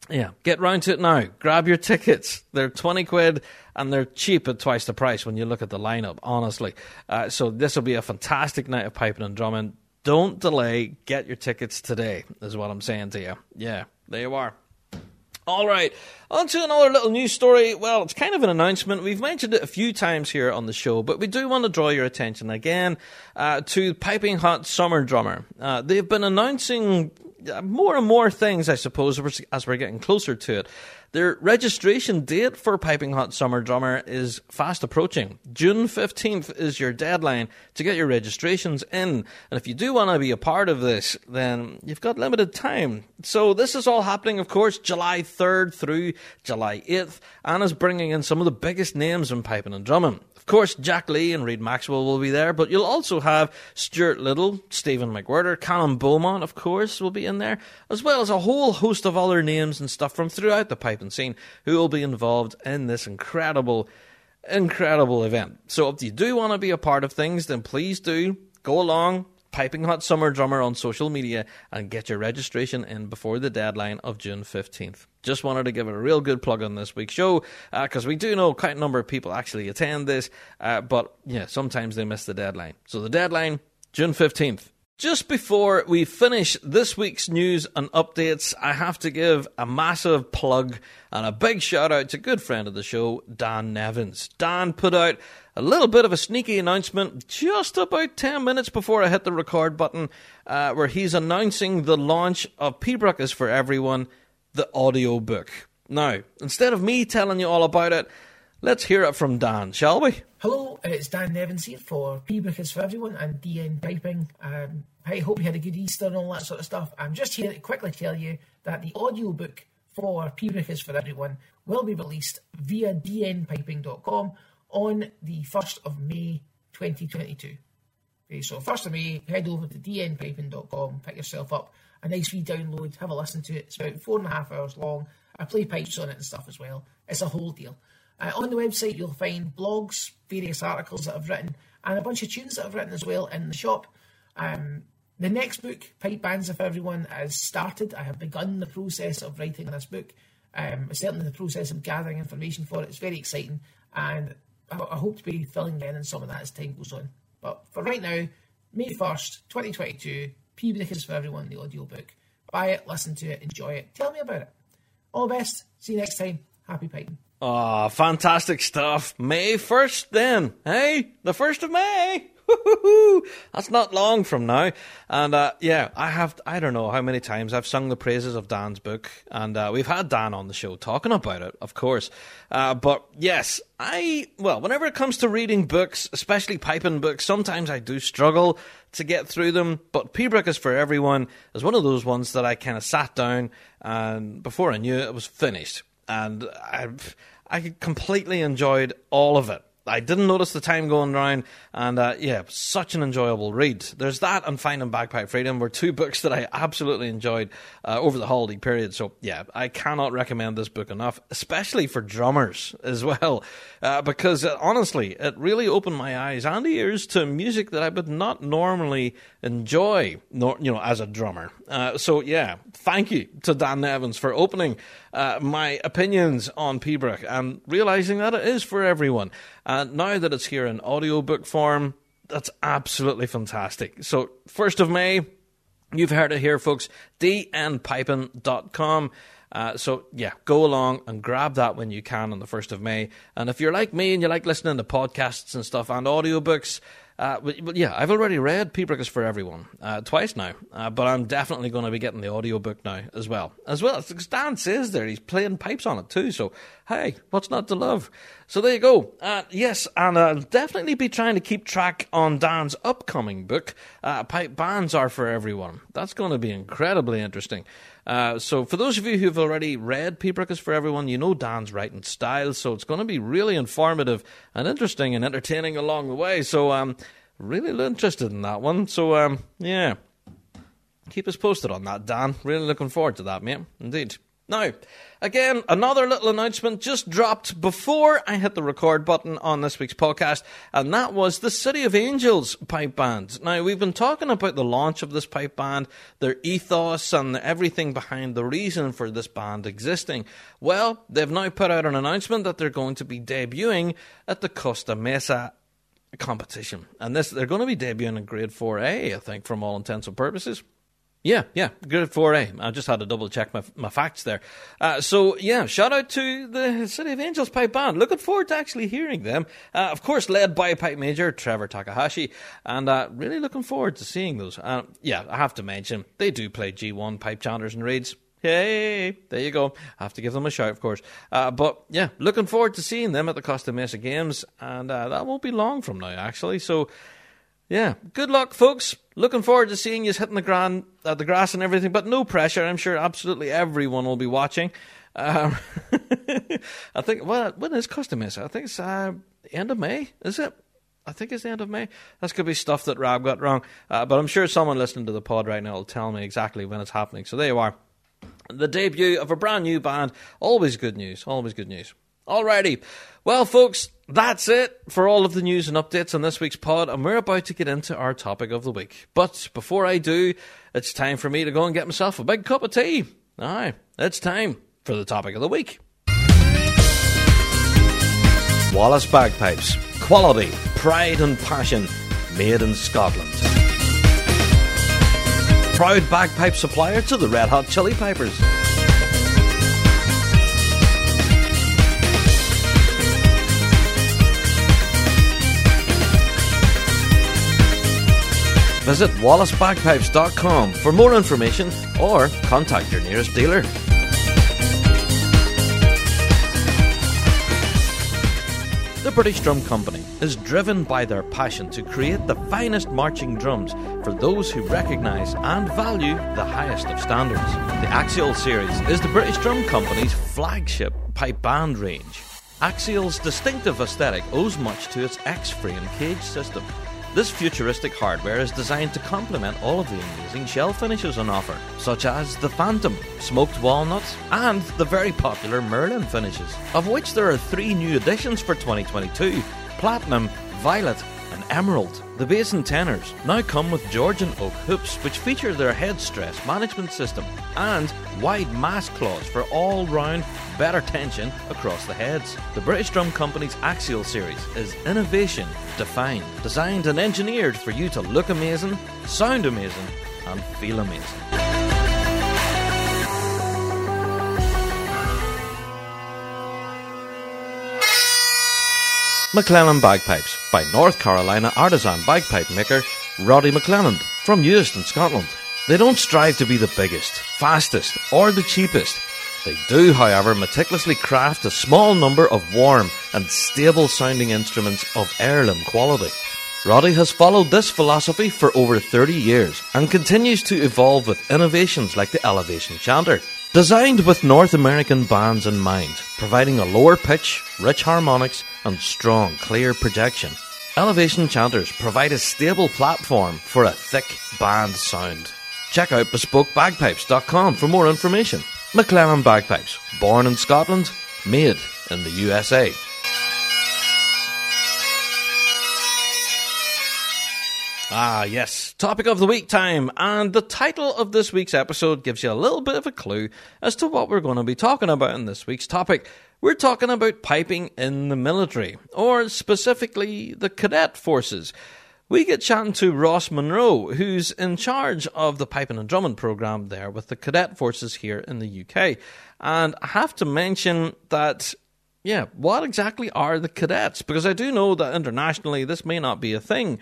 yeah, get round to it now. Grab your tickets. They're 20 quid and they're cheap at twice the price when you look at the lineup, honestly. Uh, so this will be a fantastic night of piping and drumming. Don't delay. Get your tickets today, is what I'm saying to you. Yeah, there you are. All right, on to another little news story. Well, it's kind of an announcement. We've mentioned it a few times here on the show, but we do want to draw your attention again uh, to Piping Hot Summer Drummer. Uh, they've been announcing Uh, more and more things, I suppose, as we're getting closer to it. Their registration date for Piping Hot Summer Drummer is fast approaching. June 15th is your deadline to get your registrations in. And if you do want to be a part of this, then you've got limited time. So this is all happening, of course, July 3rd through July 8th. Anna's bringing in some of the biggest names in piping and drumming course, Jack Lee and Reid Maxwell will be there, but you'll also have Stuart Liddell, Stephen McWhirter, Callum Beaumont, of course, will be in there, as well as a whole host of other names and stuff from throughout the piping scene who will be involved in this incredible, incredible event. So if you do want to be a part of things, then please do go along, Piping Hot Summer Drummer on social media and get your registration in before the deadline of June 15th. Just wanted to give it a real good plug on this week's show because uh, we do know quite a number of people actually attend this, uh, but yeah, sometimes they miss the deadline. So the deadline, June 15th. Just before we finish this week's news and updates, I have to give a massive plug and a big shout out to good friend of the show, Dan Nevins. Dan put out a little bit of a sneaky announcement just about 10 minutes before I hit the record button, uh, where he's announcing the launch of Pibroch is for Everyone, the audio book. Now, instead of me telling you all about it, let's hear it from Dan, shall we? Hello, it's Dan Nevins here for Pibroch is for Everyone and DN Piping. Um, I hope you had a good Easter and all that sort of stuff. I'm just here to quickly tell you that the audiobook for Pibroch is for Everyone will be released via dnpiping.com on the 1st of May 2022. Okay, so 1st of May, head over to dnpiping.com, pick yourself up a nice wee download, have a listen to it. It's about four and a half hours long. I play pipes on it and stuff as well. It's a whole deal. Uh, on the website, you'll find blogs, various articles that I've written, and a bunch of tunes that I've written as well in the shop. Um, the next book, Pipe Bands of Everyone, has started. I have begun the process of writing this book. Um, certainly the process of gathering information for it. It's very exciting, and I, I hope to be filling in on some of that as time goes on. But for right now, May 1st, 2022, Pibroch is for Everyone, the audiobook. Buy it, listen to it, enjoy it. Tell me about it. All the best. See you next time. Happy piping. Oh, fantastic stuff. May 1st then. Hey, the 1st of May. That's not long from now. And uh, yeah, I have, I don't know how many times I've sung the praises of Dan's book. And uh, we've had Dan on the show talking about it, of course. Uh, but yes, I, well, whenever it comes to reading books, especially piping books, sometimes I do struggle to get through them. But Pibroch is for everyone is one of those ones that I kind of sat down and before I knew it, it was finished. And I, I completely enjoyed all of it. I didn't notice the time going round, and uh, yeah, such an enjoyable read. There's that and Finding Bagpipe Freedom were two books that I absolutely enjoyed uh, over the holiday period. So yeah, I cannot recommend this book enough, especially for drummers as well, uh, because uh, honestly, it really opened my eyes and ears to music that I would not normally enjoy, nor, you know, as a drummer. Uh, so yeah, thank you to Dan Nevins for opening uh, my opinions on Pibroch and realizing that it is for everyone. And now that it's here in audiobook form, that's absolutely fantastic. So, 1st of May, you've heard it here, folks, dnpiping.com. Uh, so, yeah, go along and grab that when you can on the 1st of May. And if you're like me and you like listening to podcasts and stuff and audiobooks, uh, but, yeah, I've already read Pibroch is for Everyone uh, twice now, uh, but I'm definitely going to be getting the audiobook now as well. As well, as Dan says there, he's playing pipes on it too, so hey, what's not to love? So there you go. Uh, yes, and I'll definitely be trying to keep track on Dan's upcoming book, uh, Pipe Bands Are for Everyone. That's going to be incredibly interesting. Uh, so, for those of you who've already read is for Everyone, you know Dan's writing style, so it's going to be really informative and interesting and entertaining along the way. So, um, really interested in that one. So, um, yeah, keep us posted on that, Dan. Really looking forward to that, mate. Indeed. Now, again, another little announcement just dropped before I hit the record button on this week's podcast, and that was the City of Angels pipe band. Now, we've been talking about the launch of this pipe band, their ethos, and everything behind the reason for this band existing. Well, they've now put out an announcement that they're going to be debuting at the Costa Mesa competition. And this they're going to be debuting in grade 4A, I think, from all intents and purposes. Yeah, yeah, good 4A. I just had to double check my, my facts there. Uh, so, yeah, shout out to the City of Angels Pipe Band. Looking forward to actually hearing them. Uh, of course, led by Pipe Major Trevor Takahashi, and uh, really looking forward to seeing those. Yeah, I have to mention, they do play G1 pipe chanters and reeds. Hey, there you go. I have to give them a shout, of course. Uh, but yeah, looking forward to seeing them at the Costa Mesa Games, and uh, that won't be long from now, actually. So, yeah, good luck, folks. Looking forward to seeing you hitting the ground, uh, the grass and everything, but no pressure. I'm sure absolutely everyone will be watching. Um, I think, well, when is Costa Mesa? I think it's uh, end of May, is it? I think it's the end of May. That's could be stuff that Rab got wrong, uh, but I'm sure someone listening to the pod right now will tell me exactly when it's happening. So there you are. The debut of a brand new band. Always good news. Always good news. Alrighty. Well, folks, that's it for all of the news and updates on this week's pod, and we're about to get into our topic of the week. But before I do, it's time for me to go and get myself a big cup of tea. Aye, it's time for the topic of the week. Wallace Bagpipes. Quality, pride, and passion made in Scotland. Proud bagpipe supplier to the Red Hot Chili Pipers. Visit wallacebagpipes.com for more information or contact your nearest dealer. The British Drum Company is driven by their passion to create the finest marching drums for those who recognise and value the highest of standards. The Axial series is the British Drum Company's flagship pipe band range. Axial's distinctive aesthetic owes much to its X-frame cage system. This futuristic hardware is designed to complement all of the amazing shell finishes on offer, such as the Phantom, smoked walnuts, and the very popular Merlin finishes, of which there are three new additions for 2022 Platinum, Violet, and Emerald. The bass and tenors now come with Georgian oak hoops, which feature their head stress management system, and wide mass claws for all round better tension across the heads. The British Drum Company's Axial series is innovation defined, designed and engineered for you to look amazing, sound amazing, and feel amazing. McClellan Bagpipes by North Carolina artisan bagpipe maker Roddy McClelland from Euston, Scotland. They don't strive to be the biggest, fastest, or the cheapest. They do, however, meticulously craft a small number of warm and stable sounding instruments of heirloom quality. Roddy has followed this philosophy for over 30 years and continues to evolve with innovations like the Elevation Chanter. Designed with North American bands in mind, providing a lower pitch, rich harmonics, and strong, clear projection, Elevation Chanters provide a stable platform for a thick band sound. Check out bespokebagpipes.com for more information. McClelland Bagpipes, born in Scotland, made in the USA. Ah, yes. Topic of the week time. And the title of this week's episode gives you a little bit of a clue as to what we're going to be talking about in this week's topic. We're talking about piping in the military, or specifically the cadet forces. We get chatting to Ross Munro, who's in charge of the piping and drumming program there with the cadet forces here in the UK. And I have to mention that yeah, what exactly are the cadets? Because I do know that internationally this may not be a thing.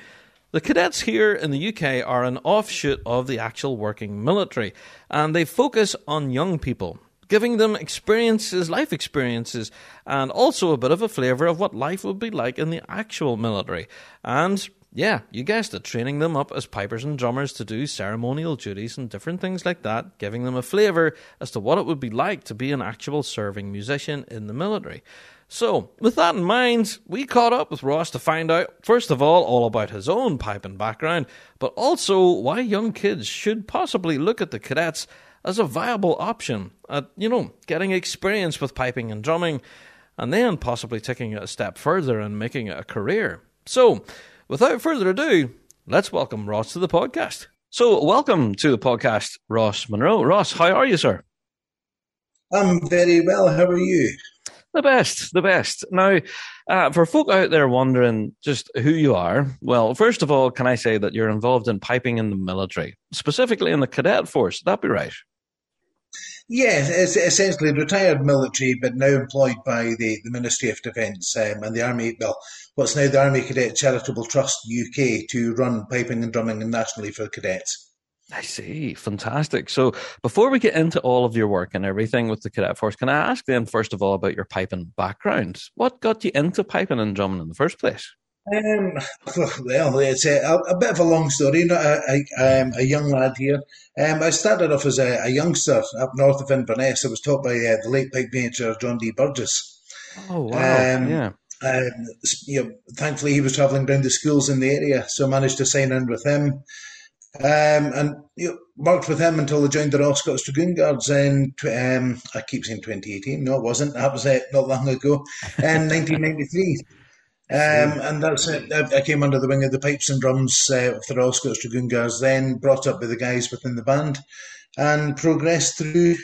The cadets here in the UK are an offshoot of the actual working military, and they focus on young people, giving them experiences, life experiences, and also a bit of a flavour of what life would be like in the actual military. And yeah, you guessed it, training them up as pipers and drummers to do ceremonial duties and different things like that, giving them a flavour as to what it would be like to be an actual serving musician in the military. So, with that in mind, we caught up with Ross to find out, first of all, all about his own piping background, but also why young kids should possibly look at the cadets as a viable option at, you know, getting experience with piping and drumming, and then possibly taking it a step further and making it a career. So, without further ado, let's welcome Ross to the podcast. So, welcome to the podcast, Ross Munro. Ross, how are you, sir? I'm very well. How are you? The best, the best. Now, uh, for folk out there wondering just who you are, well, first of all, can I say that you're involved in piping in the military, specifically in the cadet force? That'd be right? Yeah, it's essentially retired military, but now employed by the, the Ministry of Defence um, and the Army, well, what's now the Army Cadet Charitable Trust UK to run piping and drumming nationally for cadets. I see. Fantastic. So before we get into all of your work and everything with the Cadet Force, can I ask then, first of all, about your piping background? What got you into piping and drumming in the first place? Um, well, it's a, a, bit of a long story. Not a, a, um, a young lad here. Um, I started off as a, a, youngster up north of Inverness. I was taught by uh, the late pipe major John D. Burgess. Oh wow! Um, yeah. Um, you know, thankfully, he was travelling around the schools in the area, so I managed to sign in with him. Um, and you know, worked with him until I joined the Royal Scots Dragoon Guards in, um, I keep saying 2018. No, it wasn't. That was uh, not long ago, in 1993. Um, and that's it. I, came under the wing of the pipes and drums uh, of the Royal Scots Dragoon Guards, then brought up by the guys within the band and progressed through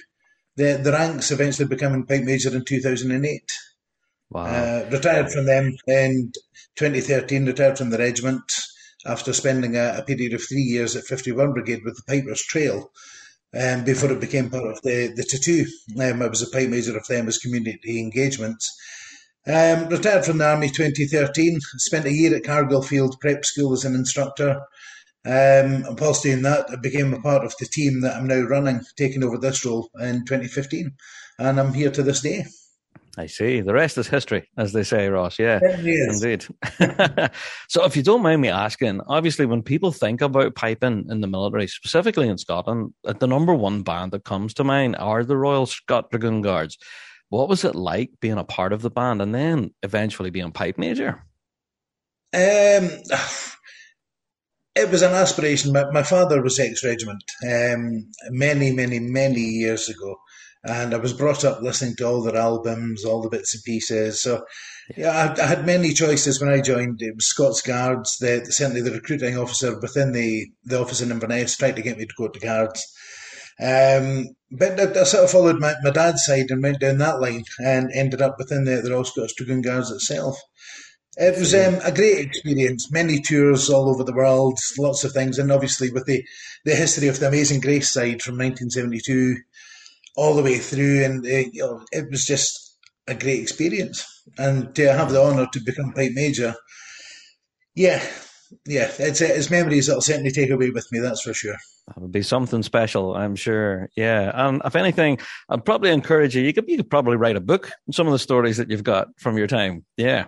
the, the ranks, eventually becoming pipe major in 2008. Wow. Uh, retired from them in 2013, retired from the regiment after spending a, a, period of three years at 51 Brigade with the Pipers Trail um, before it became part of the, the Tattoo. Um, I was a pipe major of them as community engagement. Um, retired from the Army 2013, spent a year at Cargilfield Prep School as an instructor. Um, and whilst doing that, I became a part of the team that I'm now running, taking over this role in 2015. And I'm here to this day. I see. The rest is history, as they say, Ross. Yeah, indeed. so, if you don't mind me asking, obviously, when people think about piping in the military, specifically in Scotland, uh, the number one band that comes to mind are the Royal Scot Dragoon Guards. What was it like being a part of the band and then eventually being pipe major? Um, it was an aspiration. My, my father was ex regiment um, many, many, many years ago and I was brought up listening to all their albums, all the bits and pieces. So, yeah, I, I had many choices when I joined. It was Scots Guards, the, certainly the recruiting officer within the, the office in Inverness tried to get me to go to Guards. Um, but I, I, sort of followed my, my dad's side and went down that line and ended up within the, the Royal Scots Dragoon Guards itself. It was um, a great experience. Many tours all over the world, lots of things, and obviously with the, the history of the Amazing Grace side from 1972 all the way through, and uh, you know, it was just a great experience. And to have the honour to become pipe major, yeah, yeah, it's it's memories that'll certainly take away with me. That's for sure. That would be something special, I'm sure. Yeah, and if anything, I'd probably encourage you. You could you could probably write a book. Some of the stories that you've got from your time. Yeah.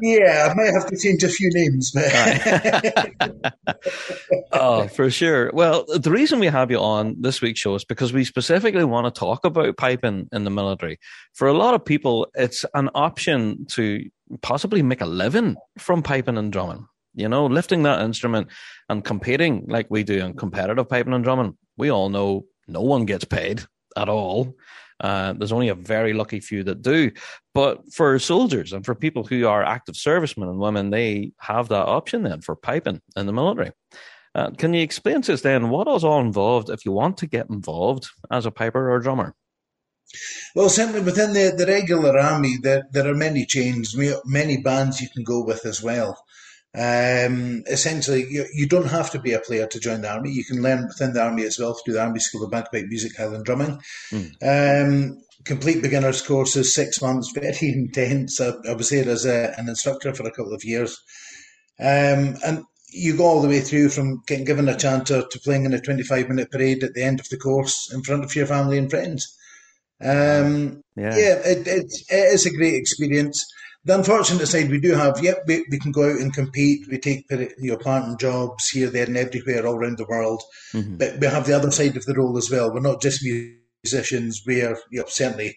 Yeah, I may have to change a few names. oh, for sure. Well, the reason we have you on this week's show is because we specifically want to talk about piping in the military. For a lot of people, it's an option to possibly make a living from piping and drumming. You know, lifting that instrument and competing like we do in competitive piping and drumming. We all know no one gets paid at all. Uh, there's only a very lucky few that do. But for soldiers and for people who are active servicemen and women, they have that option then for piping in the military. Uh, can you explain to us then what is all involved if you want to get involved as a piper or drummer? Well, certainly within the, the regular army, there, there are many chains, many bands you can go with as well. Um, essentially, you, you don't have to be a player to join the army. You can learn within the army as well through the Army School of Bagpipe Music, Highland Drumming. Mm. Um, complete beginners courses, six months, very intense. I, I was there as a, an instructor for a couple of years. Um, and you go all the way through from getting given a chanter to playing in a 25 minute parade at the end of the course in front of your family and friends. Um, yeah, yeah it, it, it is a great experience. The unfortunate side we do have, yep, we, we can go out and compete. We take you know, part in jobs here, there, and everywhere all around the world. Mm-hmm. But we have the other side of the role as well. We're not just musicians. We are you know, certainly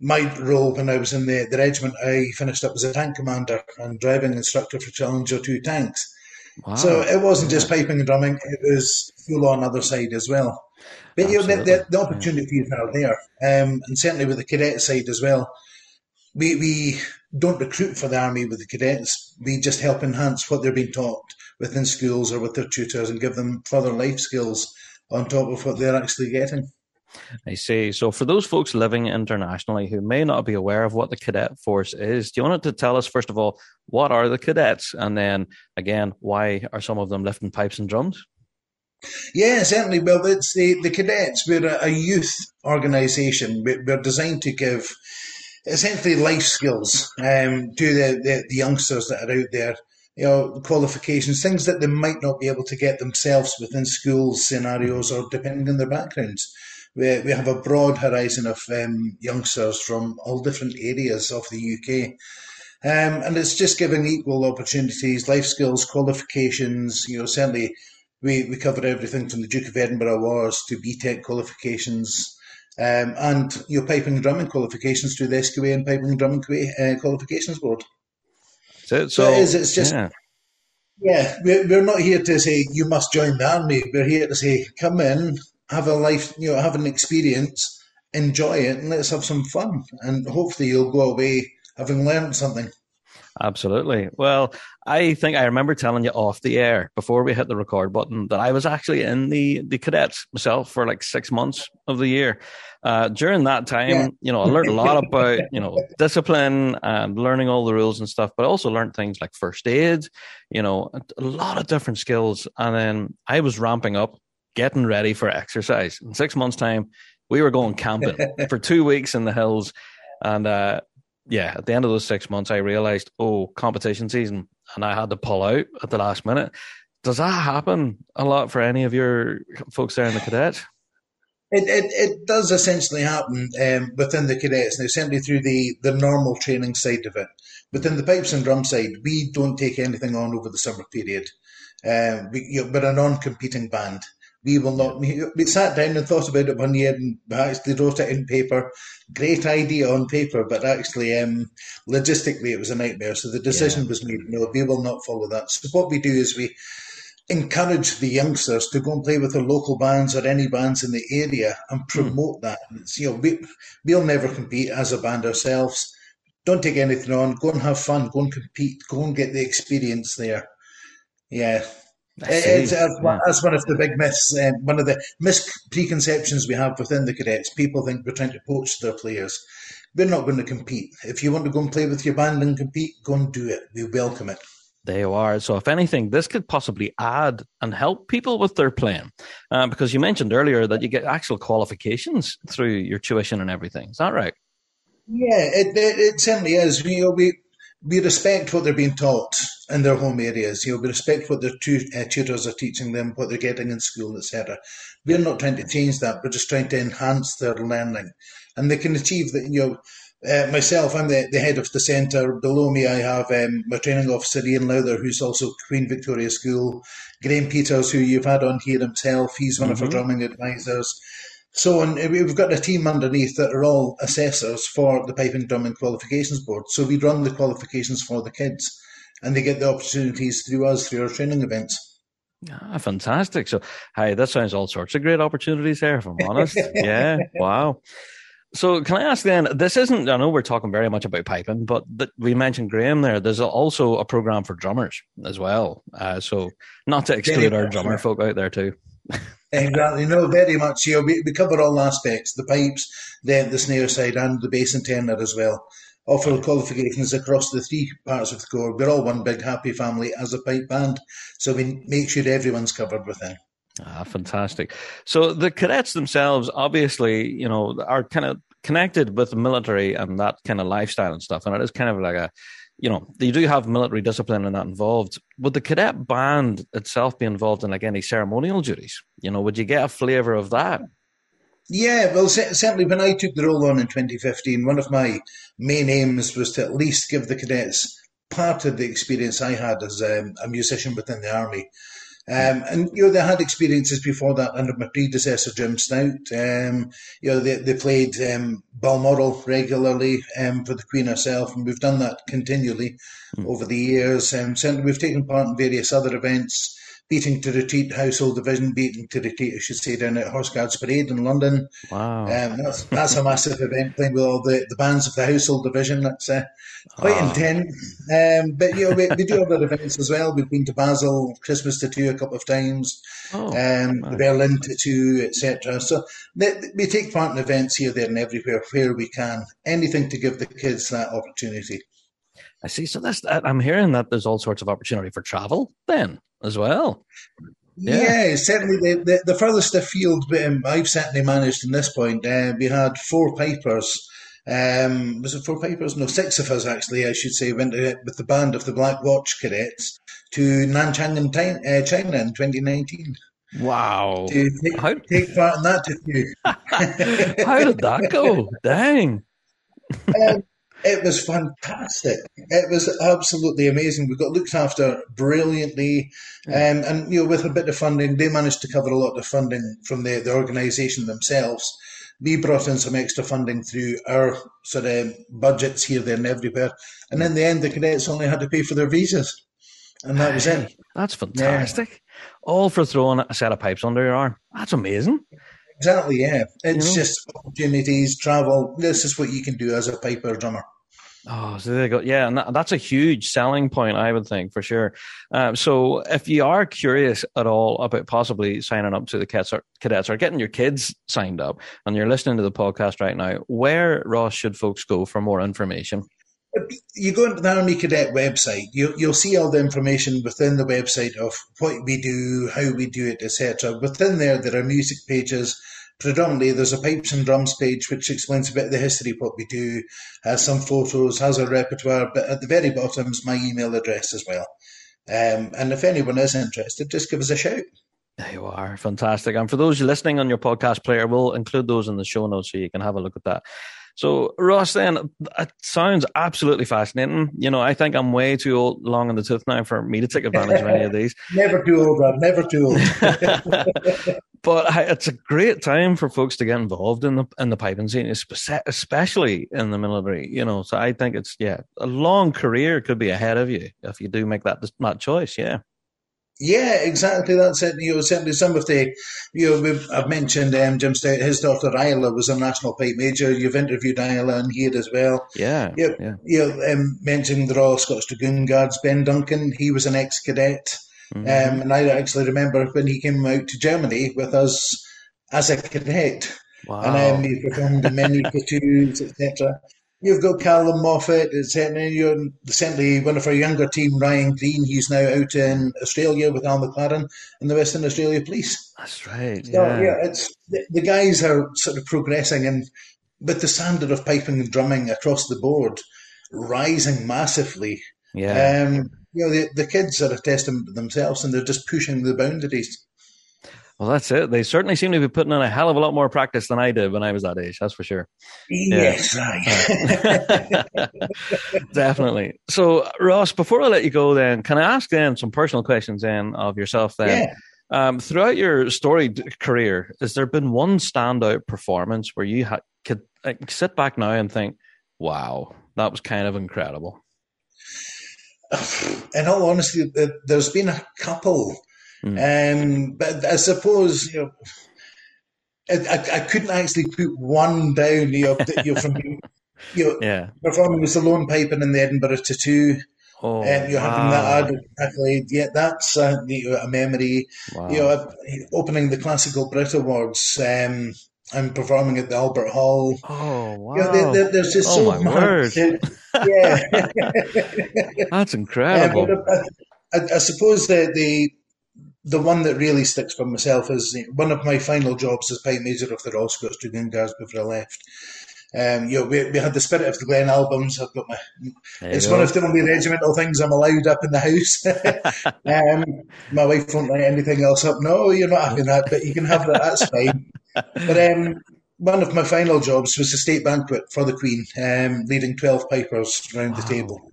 my role when I was in the, the regiment. I finished up as a tank commander and driving instructor for Challenger two tanks. Wow. So it wasn't just piping and drumming; it was full on other side as well. But you know, the, the, opportunities are there, um, and certainly with the cadet side as well. We we don't recruit for the army with the cadets. We just help enhance what they're being taught within schools or with their tutors and give them further life skills on top of what they're actually getting. I see. So, for those folks living internationally who may not be aware of what the cadet force is, do you want to tell us, first of all, what are the cadets? And then, again, why are some of them lifting pipes and drums? Yeah, certainly. Well, it's the, the cadets. We're a, a youth organisation. We're designed to give essentially life skills um, to the, the, the, youngsters that are out there. You know, qualifications, things that they might not be able to get themselves within school scenarios or depending on their backgrounds. We, we have a broad horizon of um, youngsters from all different areas of the UK. Um, and it's just giving equal opportunities, life skills, qualifications. You know, certainly we, we cover everything from the Duke of Edinburgh Awards to BTEC qualifications, um, and your piping and drumming qualifications through the SQA and Piping and Drumming uh, Qualifications Board. So, so, it is, it's just, yeah, yeah we're, we're not here to say you must join the army. We're here to say come in, have a life, you know, have an experience, enjoy it, and let's have some fun. And hopefully you'll go away having learned something. Absolutely. Well, I think I remember telling you off the air before we hit the record button that I was actually in the, the cadets myself for like six months of the year. Uh, during that time, yeah. you know, I learned a lot about, you know, discipline and learning all the rules and stuff, but I also learned things like first aid, you know, a lot of different skills. And then I was ramping up, getting ready for exercise. In six months' time, we were going camping for two weeks in the hills. And uh, yeah, at the end of those six months, I realized, oh, competition season, and I had to pull out at the last minute. Does that happen a lot for any of your folks there in the cadets? It, it, it does essentially happen um, within the cadets. Now, simply through the, the normal training side of it. Within the pipes and drum side, we don't take anything on over the summer period. Um, we, you know, a non competing band we will not. We sat down and thought about it one year and actually wrote it in paper. Great idea on paper, but actually, um, logistically, it was a nightmare. So the decision yeah. was made. No, we will not follow that. So what we do is we encourage the youngsters to go and play with their local bands or any bands in the area and hmm. promote mm. that. It's, you know, we we'll never compete as a band ourselves. Don't take anything on. Go and have fun. Go and compete. Go and get the experience there. Yeah. It's, uh, yeah. That's one of the big myths, uh, one of the mispreconceptions we have within the cadets. People think we're trying to poach their players. We're not going to compete. If you want to go and play with your band and compete, go and do it. We welcome it. There you are. So, if anything, this could possibly add and help people with their playing, uh, because you mentioned earlier that you get actual qualifications through your tuition and everything. Is that right? Yeah, it, it, it certainly is. We, we we respect what they're being taught in their home areas. You know, we respect what their tu- uh, tutors are teaching them, what they're getting in school, etc. We're not trying to change that. We're just trying to enhance their learning, and they can achieve that. You know. Uh, myself, I'm the, the head of the centre. Below me, I have um, my training officer, Ian Lowther, who's also Queen Victoria School. Graham Peters, who you've had on here himself, he's one mm-hmm. of our drumming advisors. So and we've got a team underneath that are all assessors for the Pipe Piping Drumming Qualifications Board. So we run the qualifications for the kids and they get the opportunities through us through our training events. Ah, fantastic. So, hey, that sounds all sorts of great opportunities there, if I'm honest. yeah, wow. So, can I ask then? This isn't. I know we're talking very much about piping, but we mentioned Graham there. There's also a program for drummers as well. Uh, so, not to exclude our drummer folk out there too. Exactly. No, very much. Know, we, we cover all aspects: the pipes, the the snare side, and the bass and tenor as well. Offer qualifications across the three parts of the corps. We're all one big happy family as a pipe band, so we make sure everyone's covered within. Ah, fantastic. So the cadets themselves, obviously, you know, are kind of connected with the military and that kind of lifestyle and stuff, and it is kind of like a you know, you do have military discipline and that involved. Would the cadet band itself be involved in like any ceremonial duties? You know, would you get a flavour of that? Yeah, well, certainly when I took the role on in 2015, one of my main aims was to at least give the cadets part of the experience I had as um, a musician within the army. Um, and you know they had experiences before that under my predecessor Jim Stout. Um, you know they they played um, Balmoral regularly um, for the Queen herself, and we've done that continually mm. over the years. Um, certainly we've taken part in various other events beating to retreat household division, beating to retreat, I should say, down at Horse Guards Parade in London. Wow. Um, that's, that's a massive event playing with all the, the bands of the household division. That's uh, quite oh. intense. Um, but, you know, we, we, do other events as well. We've been to Basel, Christmas to Tattoo a couple of times, oh, um. Berlin Tattoo, etc. So they, we take part in events here, there, and everywhere where we can. Anything to give the kids that opportunity. I see. So that's I'm hearing that there's all sorts of opportunity for travel then as well. Yeah, yeah certainly the, the, the, furthest afield um, I've certainly managed in this point. Uh, we had four pipers. Um, was it four pipers? No, six of us actually, I should say, went with the band of the Black Watch Cadets to Nanchang in uh, China in 2019. Wow! To take, How... take part in that How did that go? Dang! Um, it was fantastic. It was absolutely amazing. We got looked after brilliantly, um, and you know, with a bit of funding, they managed to cover a lot of funding from the, the organisation themselves. We brought in some extra funding through our sort of budgets here, there, and everywhere. And in the end, the cadets only had to pay for their visas, and that was it. That's fantastic. Yeah. All for throwing a set of pipes under your arm. That's amazing. Exactly, yeah. It's you know? just opportunities, travel. This is what you can do as a piper drummer. Oh, so there you go. Yeah, and that, that's a huge selling point, I would think, for sure. Um, so, if you are curious at all about possibly signing up to the cadets or, cadets or getting your kids signed up, and you're listening to the podcast right now, where Ross should folks go for more information? You go into the Army Cadet website. You, you'll see all the information within the website of what we do, how we do it, etc. Within there, there are music pages predominantly there's a pipes and drums page which explains a bit of the history of what we do, has some photos, has a repertoire, but at the very bottom is my email address as well. Um, and if anyone is interested, just give us a shout. There you are. Fantastic. And for those listening on your podcast player, we'll include those in the show notes so you can have a look at that. So, Ross, then, it sounds absolutely fascinating. You know, I think I'm way too old, long in the tooth now for me to take advantage of any of these. Never too old, Rab. Never too old. but it's a great time for folks to get involved in the in the piping scene, especially in the military. You know, so I think it's yeah, a long career could be ahead of you if you do make that that choice. Yeah. Yeah, exactly. That's it. You know, certainly some of the, you know, we've, I've mentioned um, Jim Stout, his daughter Isla was a national pipe major. You've interviewed Isla in here as well. Yeah. You, yeah. you know, um, mentioning the Royal Scots Dragoon Guards, Ben Duncan, he was an ex cadet. Mm-hmm. Um, and I actually remember when he came out to Germany with us as a cadet. Wow. And um, he performed in many tattoos, etc. You've got Callum Moffat, you're certainly one of our younger team, Ryan Green. He's now out in Australia with Al McLaren in the Western Australia Police. That's right. So, yeah. yeah, it's the, the, guys are sort of progressing, and with the standard of piping and drumming across the board, rising massively. Yeah. Um, you know, the, the kids are a testament to themselves and they're just pushing the boundaries. Well, that's it. They certainly seem to be putting in a hell of a lot more practice than I did when I was that age. That's for sure. Yes, right. Definitely. So, Ross, before I let you go, then, can I ask then some personal questions then of yourself then? Yeah. Um, throughout your storied career, has there been one standout performance where you ha- could like, sit back now and think, "Wow, that was kind of incredible"? In all honesty, there's been a couple, mm. um, but I suppose you know. I, I couldn't actually put one down, you know, you know from you know, yeah. performing with the lone piping in the Edinburgh Tattoo. Oh, um, you're wow. having that accolade. Yeah, that's a, a memory. Wow. You know, opening the Classical Brit Awards um, and performing at the Albert Hall. Oh, wow. You know, there, there, there's just oh, so my much. Word. yeah. that's incredible. Um, I, I, suppose that the the one that really sticks for myself is one of my final jobs as pipe major of the Royal Scots Dragoon before I left. Um, you know, we, we had the Spirit of the Glen albums. I've got my. It's one of the only regimental things I'm allowed up in the house. um, my wife won't let anything else up. No, you're not having that, but you can have that. That's fine. But um, one of my final jobs was a state banquet for the Queen, um, leading twelve pipers around wow. the table.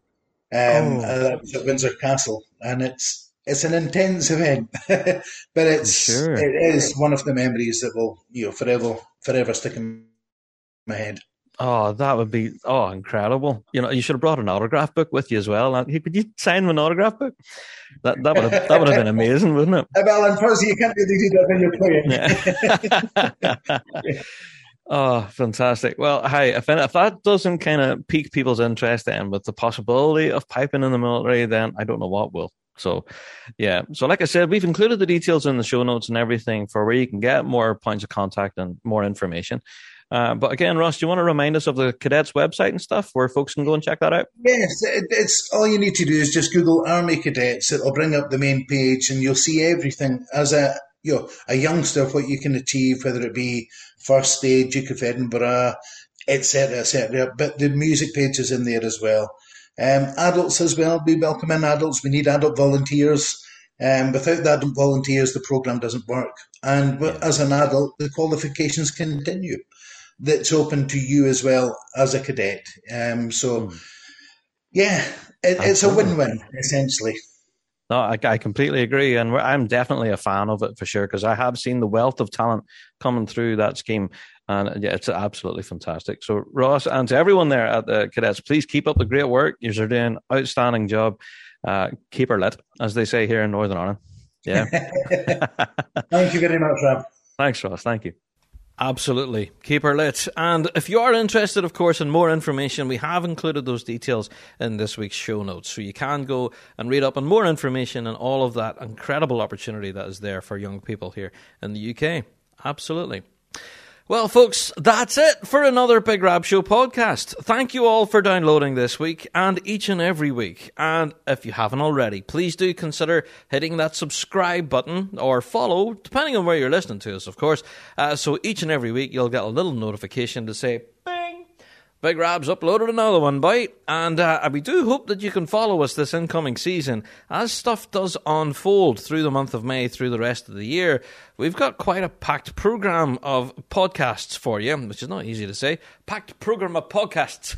Um, oh. that was at Windsor Castle, and it's it's an intense event, but it's sure. it is one of the memories that will you know forever forever stick in my head. Oh, that would be oh incredible! You know, you should have brought an autograph book with you as well. Could you sign an autograph book? That that would have that would have been amazing, wouldn't it? Well, unfortunately, you can't really do that when you're playing. Yeah. oh, fantastic! Well, hey, if if that doesn't kind of pique people's interest, then with the possibility of piping in the military, then I don't know what will. So, yeah. So, like I said, we've included the details in the show notes and everything for where you can get more points of contact and more information. Uh, but again, Ross, do you want to remind us of the cadets website and stuff where folks can go and check that out? Yes, it, it's all you need to do is just Google Army Cadets. It'll bring up the main page, and you'll see everything as a you know a youngster what you can achieve, whether it be first aid, Duke of Edinburgh, etc., etc. But the music page is in there as well. Um, adults as well, we welcome in adults. We need adult volunteers. Um, without the adult volunteers, the program doesn't work. And as an adult, the qualifications continue that's open to you as well as a cadet. Um, so, mm. yeah, it, it's a win-win essentially. No, I, I completely agree, and I'm definitely a fan of it for sure because I have seen the wealth of talent coming through that scheme, and yeah, it's absolutely fantastic. So, Ross, and to everyone there at the cadets, please keep up the great work. You're doing outstanding job. Uh, keep her lit, as they say here in Northern Ireland. Yeah. Thank you very much, Rab. Thanks, Ross. Thank you. Absolutely. Keep her lit. And if you are interested, of course, in more information, we have included those details in this week's show notes. So you can go and read up on more information and all of that incredible opportunity that is there for young people here in the UK. Absolutely. Well, folks, that's it for another Big Rab Show podcast. Thank you all for downloading this week and each and every week. And if you haven't already, please do consider hitting that subscribe button or follow, depending on where you're listening to us, of course. Uh, so each and every week, you'll get a little notification to say, Big Rab's uploaded another one, boy. And uh, we do hope that you can follow us this incoming season as stuff does unfold through the month of May, through the rest of the year. We've got quite a packed program of podcasts for you, which is not easy to say. Packed program of podcasts.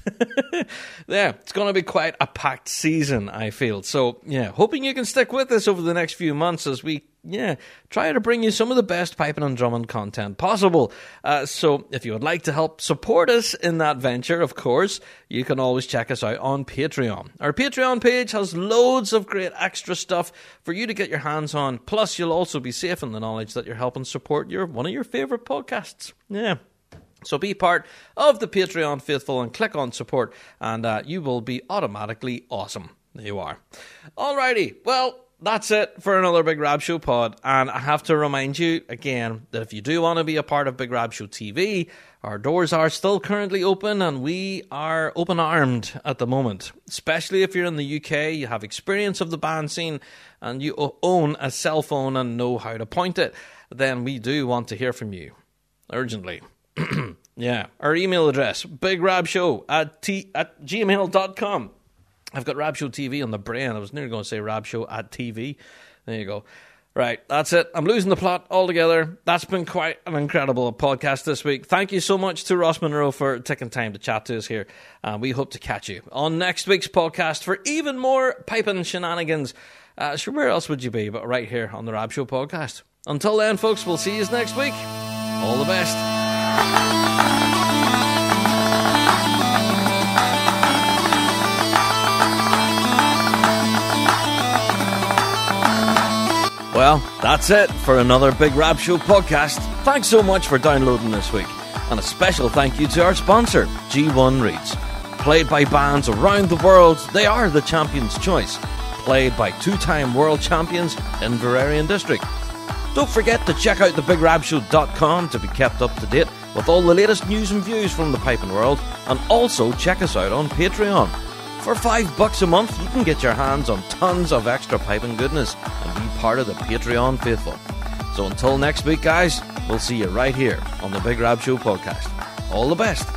yeah, it's going to be quite a packed season, I feel. So, yeah, hoping you can stick with us over the next few months as we yeah, try to bring you some of the best piping and drumming content possible. Uh, so, if you would like to help support us in that venture, of course, you can always check us out on Patreon. Our Patreon page has loads of great extra stuff for you to get your hands on. Plus, you'll also be safe in the knowledge that you're helping support your one of your favorite podcasts. Yeah. So be part of the Patreon faithful and click on support, and uh, you will be automatically awesome. There you are. Alrighty, well, that's it for another Big Rab Show pod. And I have to remind you again that if you do want to be a part of Big Rab Show TV, our doors are still currently open and we are open armed at the moment. Especially if you're in the UK, you have experience of the band scene, and you own a cell phone and know how to point it, then we do want to hear from you urgently. Yeah. Our email address, bigrabshow at, t- at gmail.com. I've got Rab Show TV on the brain. I was nearly going to say Rab Show at TV. There you go. Right, that's it. I'm losing the plot altogether. That's been quite an incredible podcast this week. Thank you so much to Ross Munro for taking time to chat to us here. And we hope to catch you on next week's podcast for even more piping shenanigans. Uh, sure, where else would you be but right here on the Rab Show podcast? Until then, folks, we'll see you next week. All the best. Well, that's it for another Big Rab Show podcast. Thanks so much for downloading this week. And a special thank you to our sponsor, G1 Reeds. Played by bands around the world, they are the champion's choice. Played by two time world champions Inveraray and District. Don't forget to check out thebigrabshow.com to be kept up to date with all the latest news and views from the piping world, and also check us out on Patreon. For five bucks a month, you can get your hands on tons of extra piping goodness and be part of the Patreon faithful. So until next week, guys, we'll see you right here on the Big Rab Show podcast. All the best.